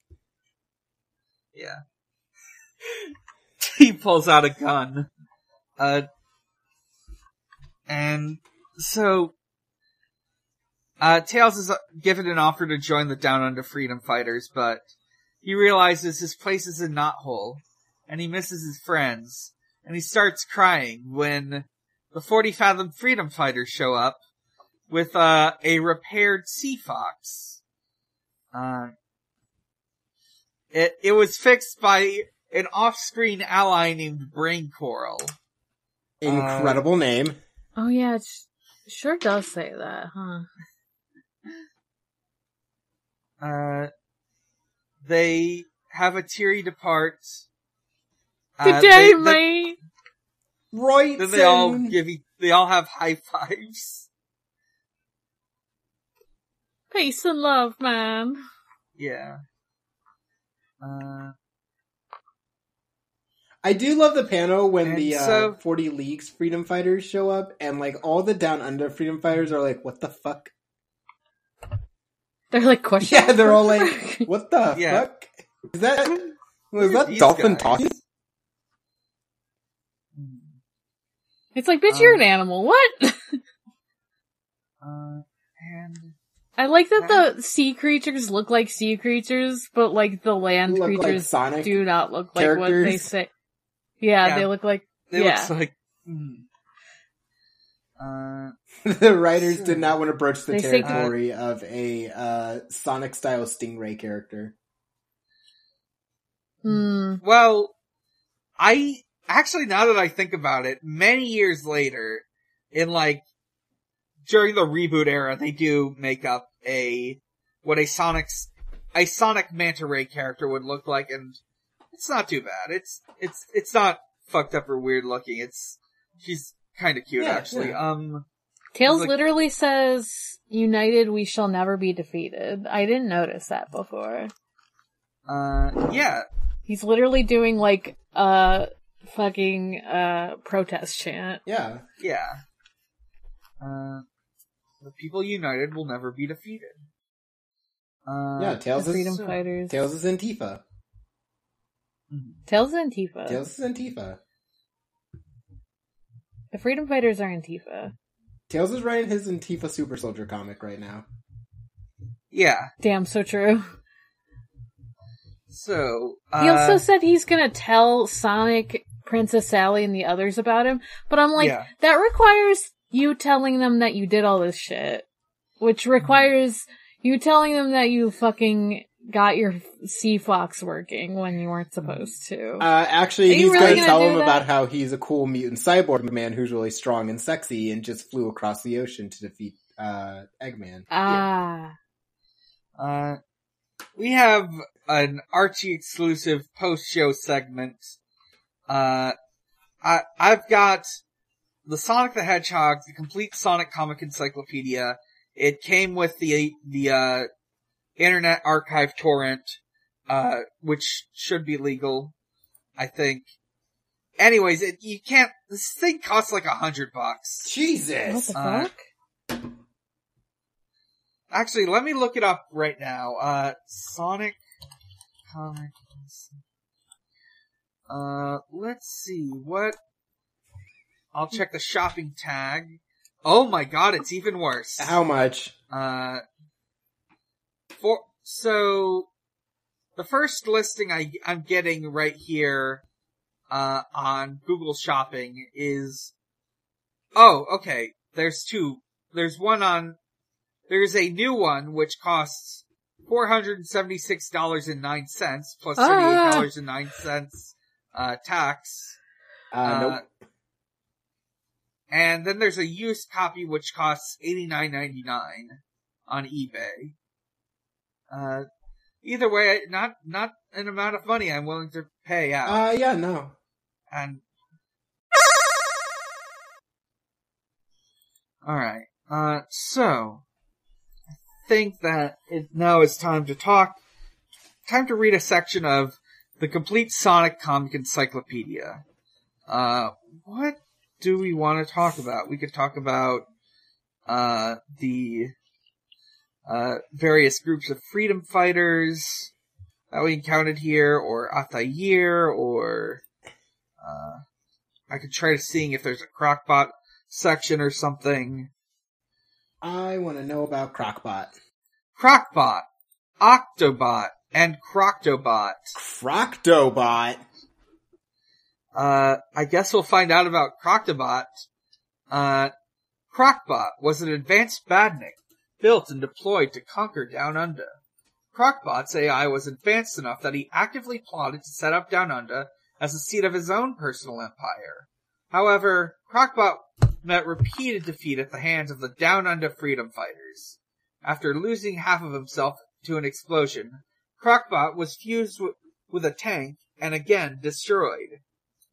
yeah. he pulls out a gun. Uh, and so, uh, Tails is uh, given an offer to join the Down Under Freedom Fighters, but he realizes his place is in Knothole, and he misses his friends, and he starts crying when the 40 Fathom Freedom Fighters show up with, uh, a repaired Sea Fox. Uh, it, it was fixed by an off-screen ally named Brain Coral. Incredible name. Oh yeah, it sh- sure does say that, huh? Uh, they have a teary depart. Uh, Good day, they- then- mate. Right. Then they all give e- they all have high fives. Peace and love, man. Yeah. Uh, I do love the panel when And the uh, 40 Leagues freedom fighters show up and like all the down under freedom fighters are like, what the fuck? They're like question. Yeah, they're all like, what the Yeah. fuck? Is that, was that dolphin guys? talking? it's like, bitch, Uh, you're an animal. What? uh, and I like that the sea creatures look like sea creatures, but like the land Look like creatures do not look like what they say. Yeah, Yeah. they look like they yeah. looks like. hmm. Uh, the writers did not want to broach the They say- territory of a uh, Sonic style Stingray character. Hmm. Well, I actually now that I think about it, many years later, in like during the reboot era, they do make up a what a Sonic's a Sonic Manta Ray character would look like, and it's not too bad. It's it's it's not fucked up or weird looking. It's she's kind of cute Yeah, actually. yeah. Um, Tails like- literally says, "United, we shall never be defeated." I didn't notice that before. uh, yeah, He's literally doing like a fucking uh protest chant. Yeah. yeah. Uh, the people united will never be defeated. Uh, Yeah, The Tails freedom is fighters. Tails is Antifa. Tails is Antifa. Tails is Antifa. The freedom fighters are Antifa. Tails is writing his Antifa Super Soldier comic right now. Yeah. Damn, so true. So, uh, He also said he's gonna tell Sonic, Princess Sally, and the others about him, but I'm like, Yeah. that requires you telling them that you did all this shit. Which requires you telling them that you fucking got your Sea Fox working when you weren't supposed to. Uh, actually, he's really going to tell him that? about how he's a cool mutant cyborg man who's really strong and sexy and just flew across the ocean to defeat uh, Eggman. ah. uh, we have an Archie exclusive post-show segment. Uh, I, I've got the Sonic the Hedgehog, the complete Sonic comic encyclopedia. It came with the, the, uh, Internet Archive torrent, uh, which should be legal, I think. Anyways, it, you can't, this thing costs like a hundred bucks. Jesus. What Jesus! the Uh, fuck? Actually, let me look it up right now. Uh, Sonic Comics. Uh, let's see what. I'll check the shopping tag. Oh my god, it's even worse. How much? Uh, for so the first listing I I'm getting right here uh on Google Shopping is oh okay. There's two. There's one on. There's a new one which costs four hundred and seventy six dollars and nine cents plus Ah. thirty eight dollars and nine cents uh tax. Uh, nope. And then there's a used copy which costs eighty nine ninety nine on eBay. Uh, either way, not not an amount of money I'm willing to pay out. Uh, yeah, no. and all right. Uh, so I think that it now is time to talk. Time to read a section of the complete Sonic comic encyclopedia. Uh, what do we want to talk about? We could talk about uh the uh various groups of freedom fighters that we encountered here, or Altair, or uh, I could try to seeing if there's a Crocbot section or something. I want to know about Crocbot. Crockbot, Octobot, and Croctobot. Croctobot? Uh, I guess we'll find out about Croctobot. Uh, Crocbot was an advanced badnik built and deployed to conquer Down Under. Crocbot's AI was advanced enough that he actively plotted to set up Down Under as the seat of his own personal empire. However, Crocbot met repeated defeat at the hands of the Down Under freedom fighters. After losing half of himself to an explosion, Crocbot was fused w- with a tank and again destroyed.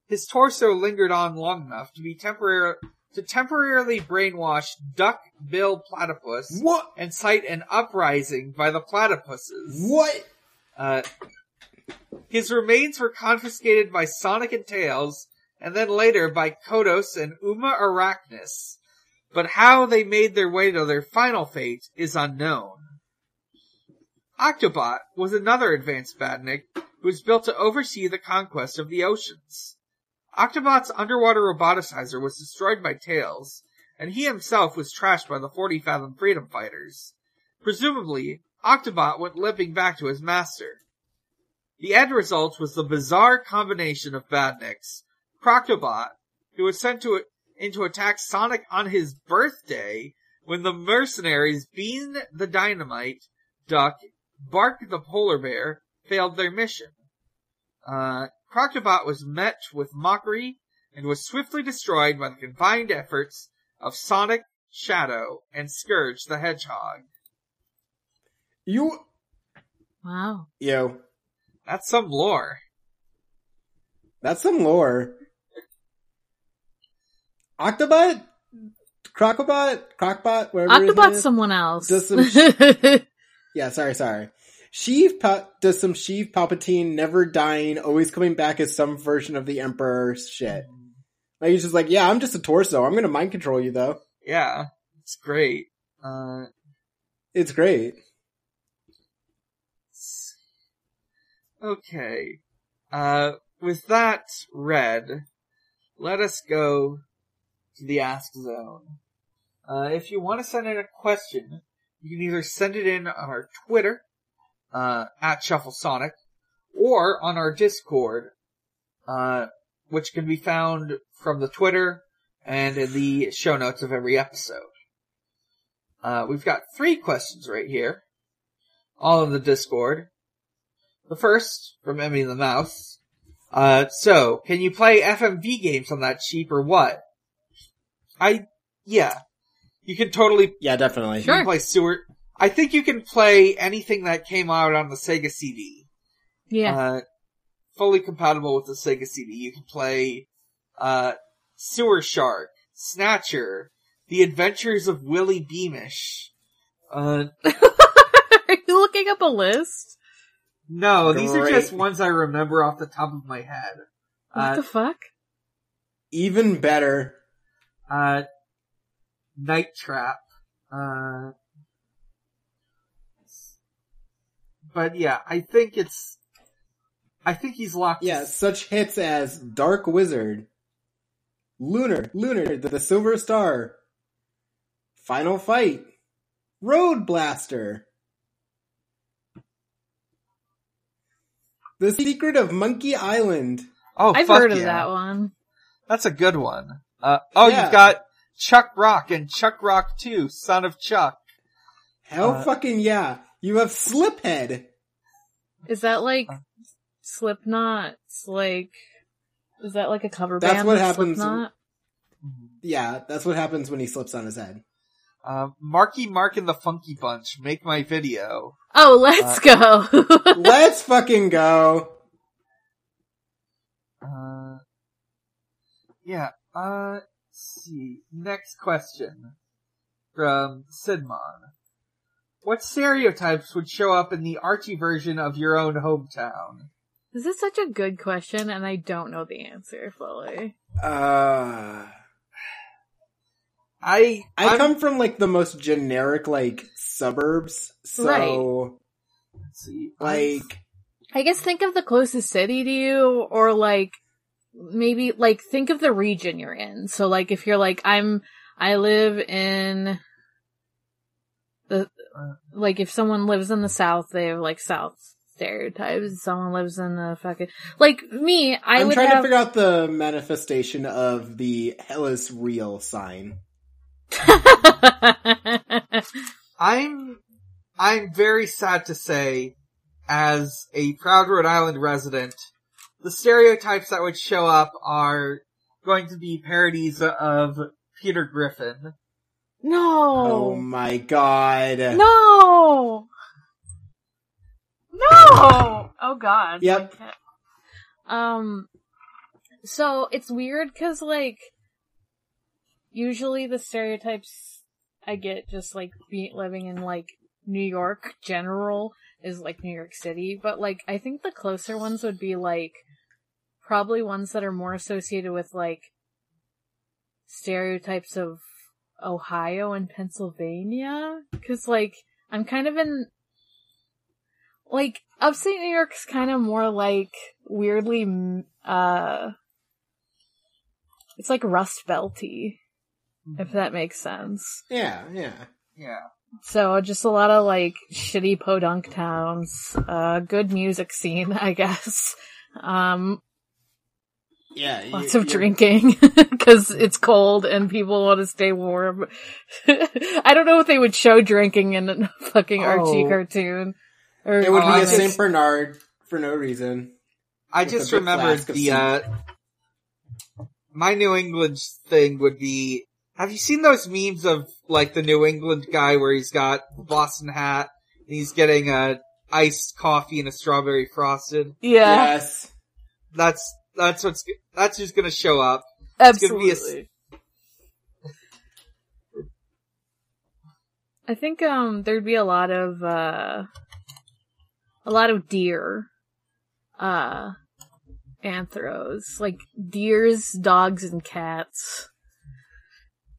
His torso lingered on long enough to be temporary to temporarily brainwash Duck Bill Platypus What? and cite an uprising by the platypuses. What? Uh, his remains were confiscated by Sonic and Tails, and then later by Kodos and Uma Arachnis. But how they made their way to their final fate is unknown. Octobot was another advanced badnik who was built to oversee the conquest of the oceans. Octobot's underwater roboticizer was destroyed by Tails, and he himself was trashed by the 40 Fathom Freedom Fighters. Presumably, Octobot went limping back to his master. The end result was the bizarre combination of badniks, Croctobot, who was sent to in to attack Sonic on his birthday when the mercenaries Bean the Dynamite, Duck, Bark the Polar Bear failed their mission. Uh, Croctobot was met with mockery and was swiftly destroyed by the combined efforts of Sonic, Shadow, and Scourge the Hedgehog. You, Wow. yo, That's some lore. that's some lore. Octobot? Crocobot? Crocbot? Whatever his name Octobot's someone else. Does some Yeah, sorry, sorry. Sheev pa- does some Sheev Palpatine never dying, always coming back as some version of the Emperor shit. Like he's just like, yeah, I'm just a torso. I'm gonna mind control you though. Yeah, it's great. Uh, It's great. okay. Uh, with that read, let us go to the Ask Zone. Uh, if you want to send in a question, you can either send it in on our Twitter, uh, at ShuffleSonic, or on our Discord, uh, which can be found from the Twitter and in the show notes of every episode. Uh, we've got three questions right here, all in the Discord. The first, from Emery the Mouse. Uh, so, can you play FMV games on that cheap or what? I, yeah. You can totally Yeah, definitely. you can play Sewer. I think you can play anything that came out on the Sega CD. yeah. Uh, fully compatible with the Sega CD. You can play, uh, Sewer Shark, Snatcher, The Adventures of Willie Beamish. Uh, Are you looking up a list? no, these are just ones I remember off the top of my head. What Uh, the fuck? Even better. uh, Night Trap, uh, but yeah, I think it's, I think he's locked. Yeah, such hits as Dark Wizard, Lunar, Lunar, the, the Silver Star, Final Fight, Road Blaster, The Secret of Monkey Island. Oh, I've fuck heard of that one. That's a good one. Uh, oh, Yeah. you've got Chuck Rock and Chuck Rock 2, Son of Chuck. Hell Uh, fucking yeah. You have Slipheed. Is that like. Slipknot's like? Is that like a cover That's band? That's what happens- Slipknot? Yeah, that's what happens when he slips on his head. Uh, Marky Mark and the Funky Bunch, make my video. Oh, let's Uh, go. Let's fucking go. Uh, yeah, uh, let's see. Next question. From Sidmon. What stereotypes would show up in the Archie version of your own hometown? this is such a good question, and I don't know the answer fully. Uh, I, I I'm- come from like the most generic like suburbs, so Right. let's see. Like I guess think of the closest city to you, or like maybe like think of the region you're in. So like if you're like I'm, I live in the like if someone lives in the south, they have like south stereotypes. Someone lives in the fucking like me. I I'm would trying have. to figure out the manifestation of the hell is real sign. I'm I'm very sad to say, as a proud Rhode Island resident, the stereotypes that would show up are going to be parodies of Peter Griffin. Oh my god. no, no. Oh god. Yep. Um. So it's weird because like usually the stereotypes I get just like be living in like New York general is like New York City, but like I think the closer ones would be like probably ones that are more associated with like stereotypes of Ohio and Pennsylvania cuz like I'm kind of in like upstate New York's kind of more like weirdly uh it's like rust belty if that makes sense. Yeah, yeah. Yeah. So just a lot of like shitty podunk towns, uh, good music scene, I guess. Um, Yeah. lots you- of you- drinking because it's cold and people want to stay warm. I don't know if they would show drinking in a fucking Archie Oh. cartoon. Or It would Oh, be I a just- Saint Bernard for no reason. I just remembered flask the uh my New England thing would be have you seen those memes of like the New England guy where he's got the Boston hat and he's getting a iced coffee and a strawberry frosted? Yeah, Yes. That's that's what's that's who's gonna show up. gonna be a s- absolutely. I think um there'd be a lot of uh a lot of deer uh anthros like deers, dogs and cats.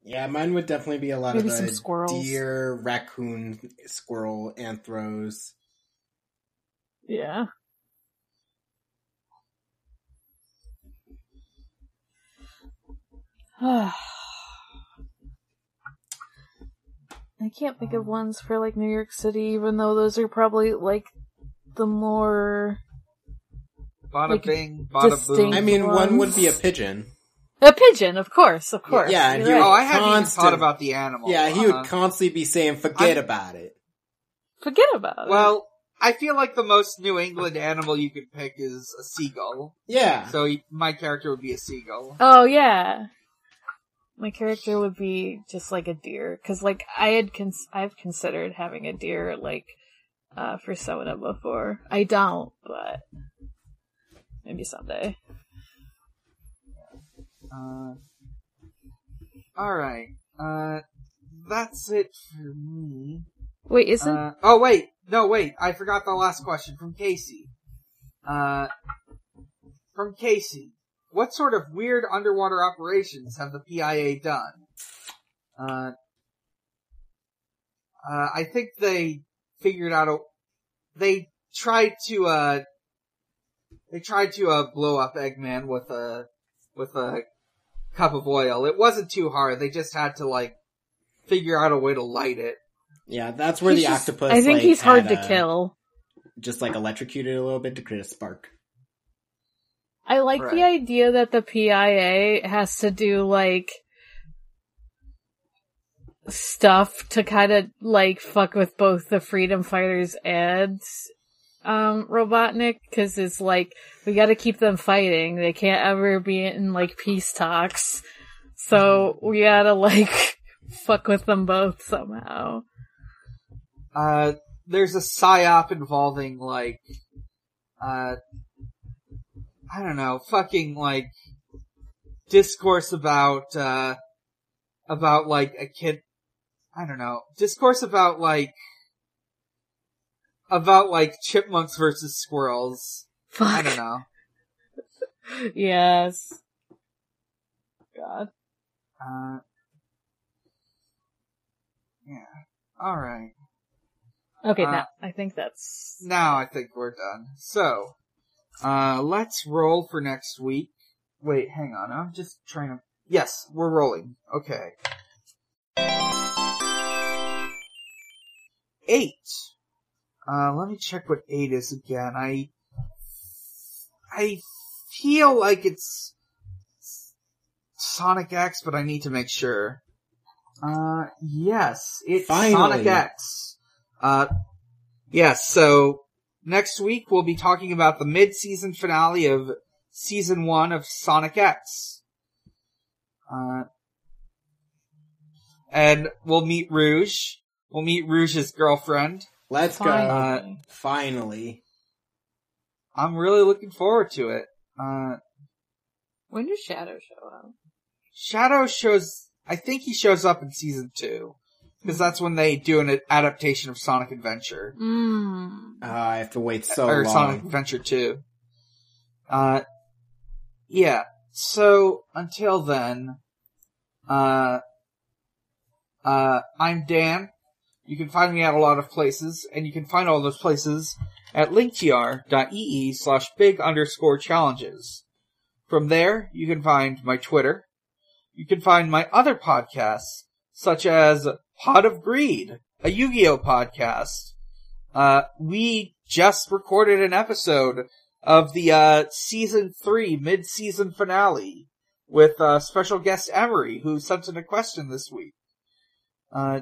Yeah, mine would definitely be a lot Maybe of some squirrels. deer, raccoon, squirrel, anthros. Yeah. I can't think of ones for like New York City, even though those are probably like the more Bada Like, bing, bada distinct- boom. I mean, one would be a pigeon. a pigeon, of course, of course. Yeah, and You're he oh. I hadn't even thought about the animal. Yeah, he Uh, would constantly be saying, "Forget I'm- about it." forget about it. Well, I feel like the most New England animal you could pick is a seagull. Yeah, So he- my character would be a seagull. Oh yeah. My character would be just like a deer, cause like I had cons- I've considered having a deer like uh for Sona before. I don't, but maybe someday. Uh, alright. Uh, that's it for me. Wait, isn't Uh, oh wait, no wait, I forgot the last question from Casey. Uh, from Casey. What sort of weird underwater operations have the PIA done? Uh, uh, I think they figured out a, they tried to, uh, they tried to, uh, blow up Eggman with a, with a cup of oil. It wasn't too hard, they just had to like, figure out a way to light it. yeah, that's where He's the just- octopus. I think like, he's hard had to a- kill. Just like electrocuted a little bit to create a spark. I like the idea that the PIA has to do like stuff to kind of like fuck with both the freedom fighters and um Robotnik cuz it's like we got to keep them fighting. They can't ever be in like peace talks. So we got to like fuck with them both somehow. uh, there's a psyop involving like, uh, I don't know, fucking like discourse about, uh, about like a kid, I don't know, discourse about like, about like chipmunks versus squirrels. Fuck. I don't know. yes. God. Uh, yeah. Alright. Okay, Uh, now I think that's Now I think we're done. So, uh, let's roll for next week. Wait, hang on. I'm just trying to. Yes, we're rolling. Okay. Eight. Uh, let me check what eight is again. I, I feel like it's Sonic X, but I need to make sure. Uh, yes, it's Finally. Sonic X. Uh, yes, so next week we'll be talking about the mid-season finale of season one of Sonic X. Uh, and we'll meet Rouge. We'll meet Rouge's girlfriend. Let's go. Finally. Finally. I'm really looking forward to it. Uh, when does Shadow show up? Shadow shows, I think he shows up in season two. Cause that's when they do an adaptation of Sonic Adventure. Mm. Uh, I have to wait so or long. Sonic Adventure 2. Uh, yeah. So, until then, uh, uh, I'm Dan. You can find me at a lot of places, and you can find all those places at linktr.ee slash big underscore challenges. From there, you can find my Twitter. You can find my other podcasts, such as Pod of Greed, a Yu-Gi-Oh podcast, uh, we just recorded an episode of the, uh, season three mid-season finale with, uh, special guest Emery, who sent in a question this week. Uh,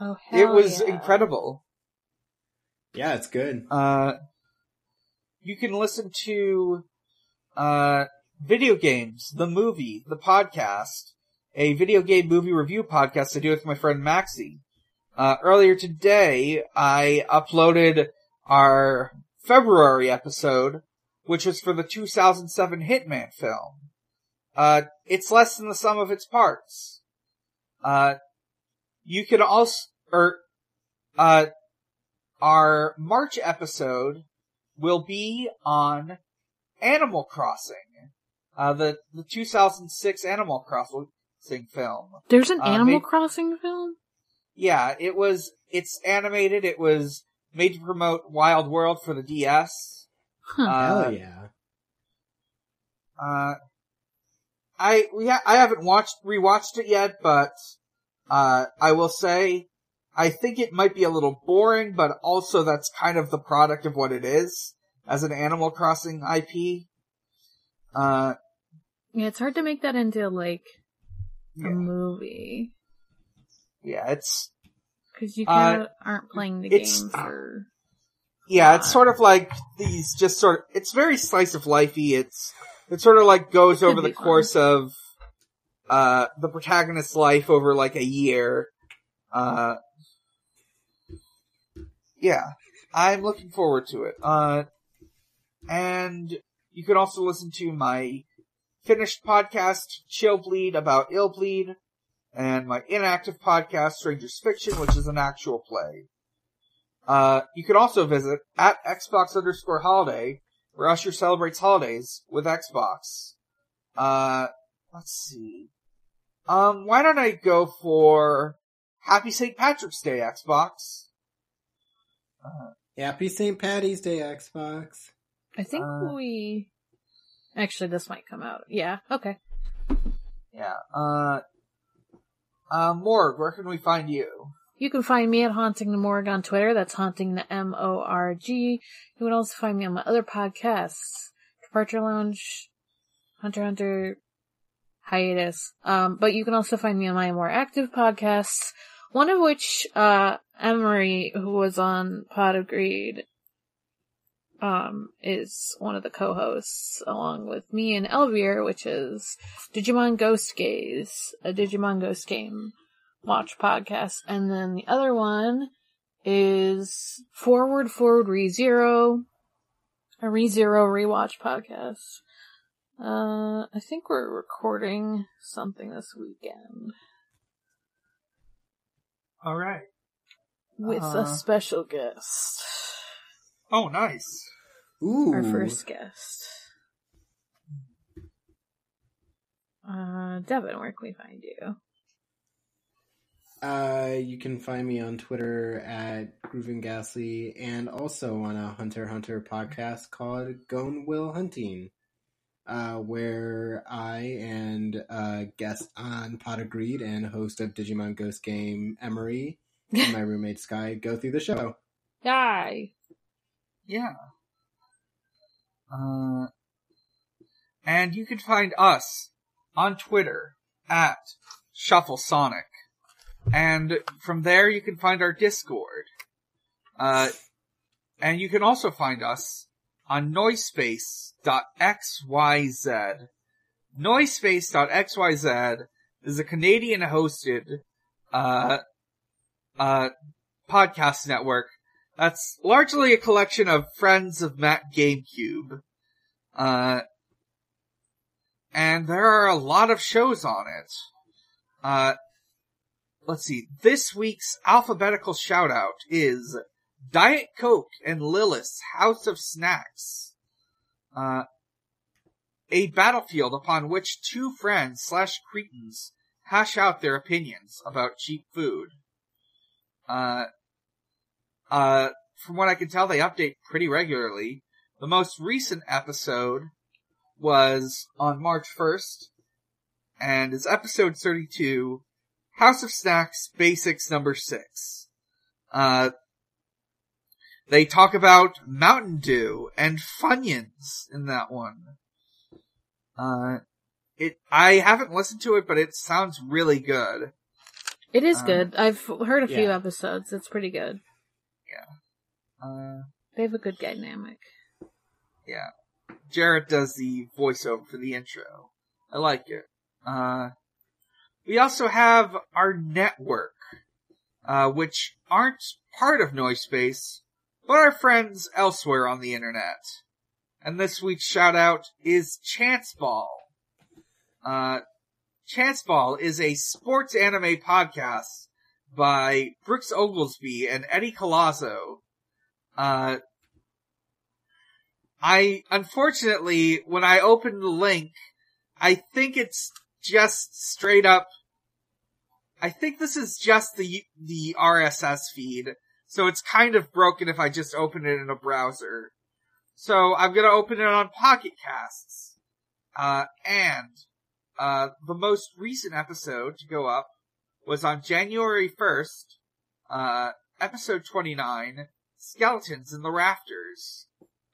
Oh, it was yeah. incredible. Yeah, it's good. Uh, you can listen to uh, video games, the movie, the podcast, a video game movie review podcast I do with my friend Maxie. Uh, earlier today, I uploaded our February episode, which was for the 2007 Hitman film. Uh, it's less than the sum of its parts. Uh, you can also, or, uh, our March episode will be on Animal Crossing, uh, the, the 2006 Animal Crossing film. There's an Uh, Animal may- Crossing film? Yeah, it was, it's animated, it was made to promote Wild World for the DS. Huh. Uh, Hell yeah. Uh, I we ha- I haven't watched rewatched it yet, but uh, I will say I think it might be a little boring, but also that's kind of the product of what it is as an Animal Crossing IP. Uh, yeah, it's hard to make that into like a yeah, movie. yeah, it's Cause you Uh, kinda aren't playing the it's- game for, yeah, it's sort of like these just sort of it's very slice of lifey. It's it sort of like goes over the fun. course of uh the protagonist's life over like a year. Uh yeah, I'm looking forward to it. Uh and you can also listen to my finished podcast Chill Bleed about Ill Bleed and my inactive podcast Strangers Fiction which is an actual play. Uh, you can also visit at Xbox underscore holiday, where Usher celebrates holidays with Xbox. Uh, let's see. Um, why don't I go for Happy St. Patrick's Day, Xbox? Uh, Happy St. Patty's Day, Xbox. I think uh, we, actually this might come out. Yeah, okay. yeah, uh, uh, Morg, where can we find you? You can find me at Haunting the Morg on Twitter. That's Haunting the M-O-R-G. You can also find me on my other podcasts. Departure Lounge, Hunter Hunter, Hiatus. Um, but you can also find me on my more active podcasts. One of which, uh, Emery, who was on Pod of Greed, um, is one of the co-hosts along with me and Elvier, which is Digimon Ghost Gaze, a Digimon Ghost game watch podcast. And then the other one is Forward Forward ReZero, a ReZero rewatch podcast. Uh, I think we're recording something this weekend Alright. with Uh. a special guest. Oh, nice. Ooh. Our first guest. Uh, Devon, where can we find you? Uh, you can find me on Twitter at Groovin Ghastly and also on a Hunter Hunter podcast called Gone Will Hunting, uh, where I and uh, guest on Pod of Greed and host of Digimon Ghost Game Emery and my roommate Sky go through the show. Hi. Yeah. Uh, and you can find us on Twitter at Shuffle Sonic. And from there you can find our Discord. Uh, and you can also find us on noisepace.xyz. Noisepace.xyz is a Canadian hosted, uh, uh, podcast network that's largely a collection of friends of Matt GameCube. Uh, and there are a lot of shows on it. Uh, let's see. This week's alphabetical shout out is Diet Coke and Lilith's House of Snacks. Uh, a battlefield upon which two friends slash cretins hash out their opinions about cheap food. Uh, uh, from what I can tell, they update pretty regularly. The most recent episode was on March 1st, and is episode 32, House of Snacks Basics number 6. Uh, they talk about Mountain Dew and Funyuns in that one. Uh, it, I haven't listened to it, but it sounds really good. It is Uh, good. I've heard a few episodes. It's pretty good. Uh, They have a good dynamic. Yeah. Jarrett does the voiceover for the intro. I like it. Uh, we also have our network, uh, which aren't part of Noisepace, but are friends elsewhere on the internet. And this week's shout out is Chance Ball. Uh, Chance Ball is a sports anime podcast by Brooks Oglesby and Eddie Colazzo. Uh, I, unfortunately, when I opened the link, I think it's just straight up, I think this is just the, the RSS feed. So it's kind of broken if I just open it in a browser. So I'm gonna open it on Pocket Casts. Uh, and, uh, the most recent episode to go up was on January 1st, uh, episode 29, Skeletons in the Rafters.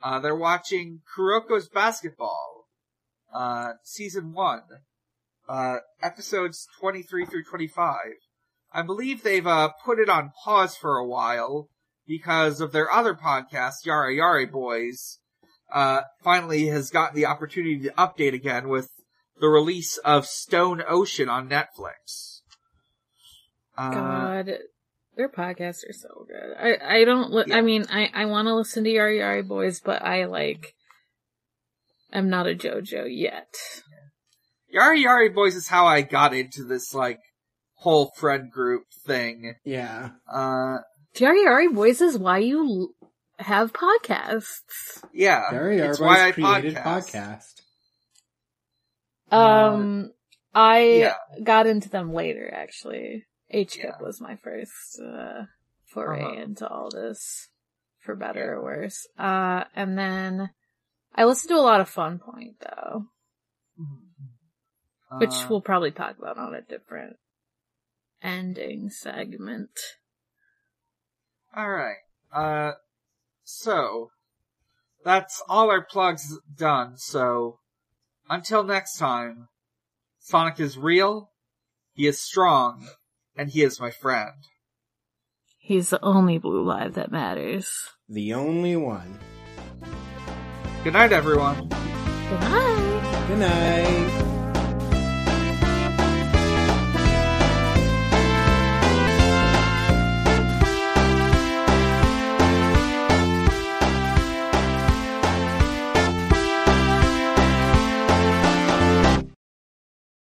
Uh, they're watching Kuroko's Basketball, uh, season 1, uh, episodes 23 through 25. I believe they've, uh, put it on pause for a while because of their other podcast, Yara Yara Boys, uh, finally has gotten the opportunity to update again with the release of Stone Ocean on Netflix. Uh, God, their podcasts are so good. I I don't. Li- Yeah. I mean, I I want to listen to Yari Yari Boys, but I like. I'm not a JoJo yet. Yari Yari Boys is how I got into this, like, whole friend group thing. Yeah. Uh, Yari Yari Boys is why you l- have podcasts. yeah. Very it's why I created podcast. podcast. Um, I yeah. got into them later. Actually, HKIP Yeah. was my first uh, foray Uh-huh. into all this, for better or worse. Uh, and then I listened to a lot of Fun Point though. which Uh, we'll probably talk about on a different ending segment. Alright. Uh, so, that's all our plugs done, so, until next time, Sonic is real, he is strong, and he is my friend. He's the only blue live that matters. The only one. Good night, everyone. Good night. Good night.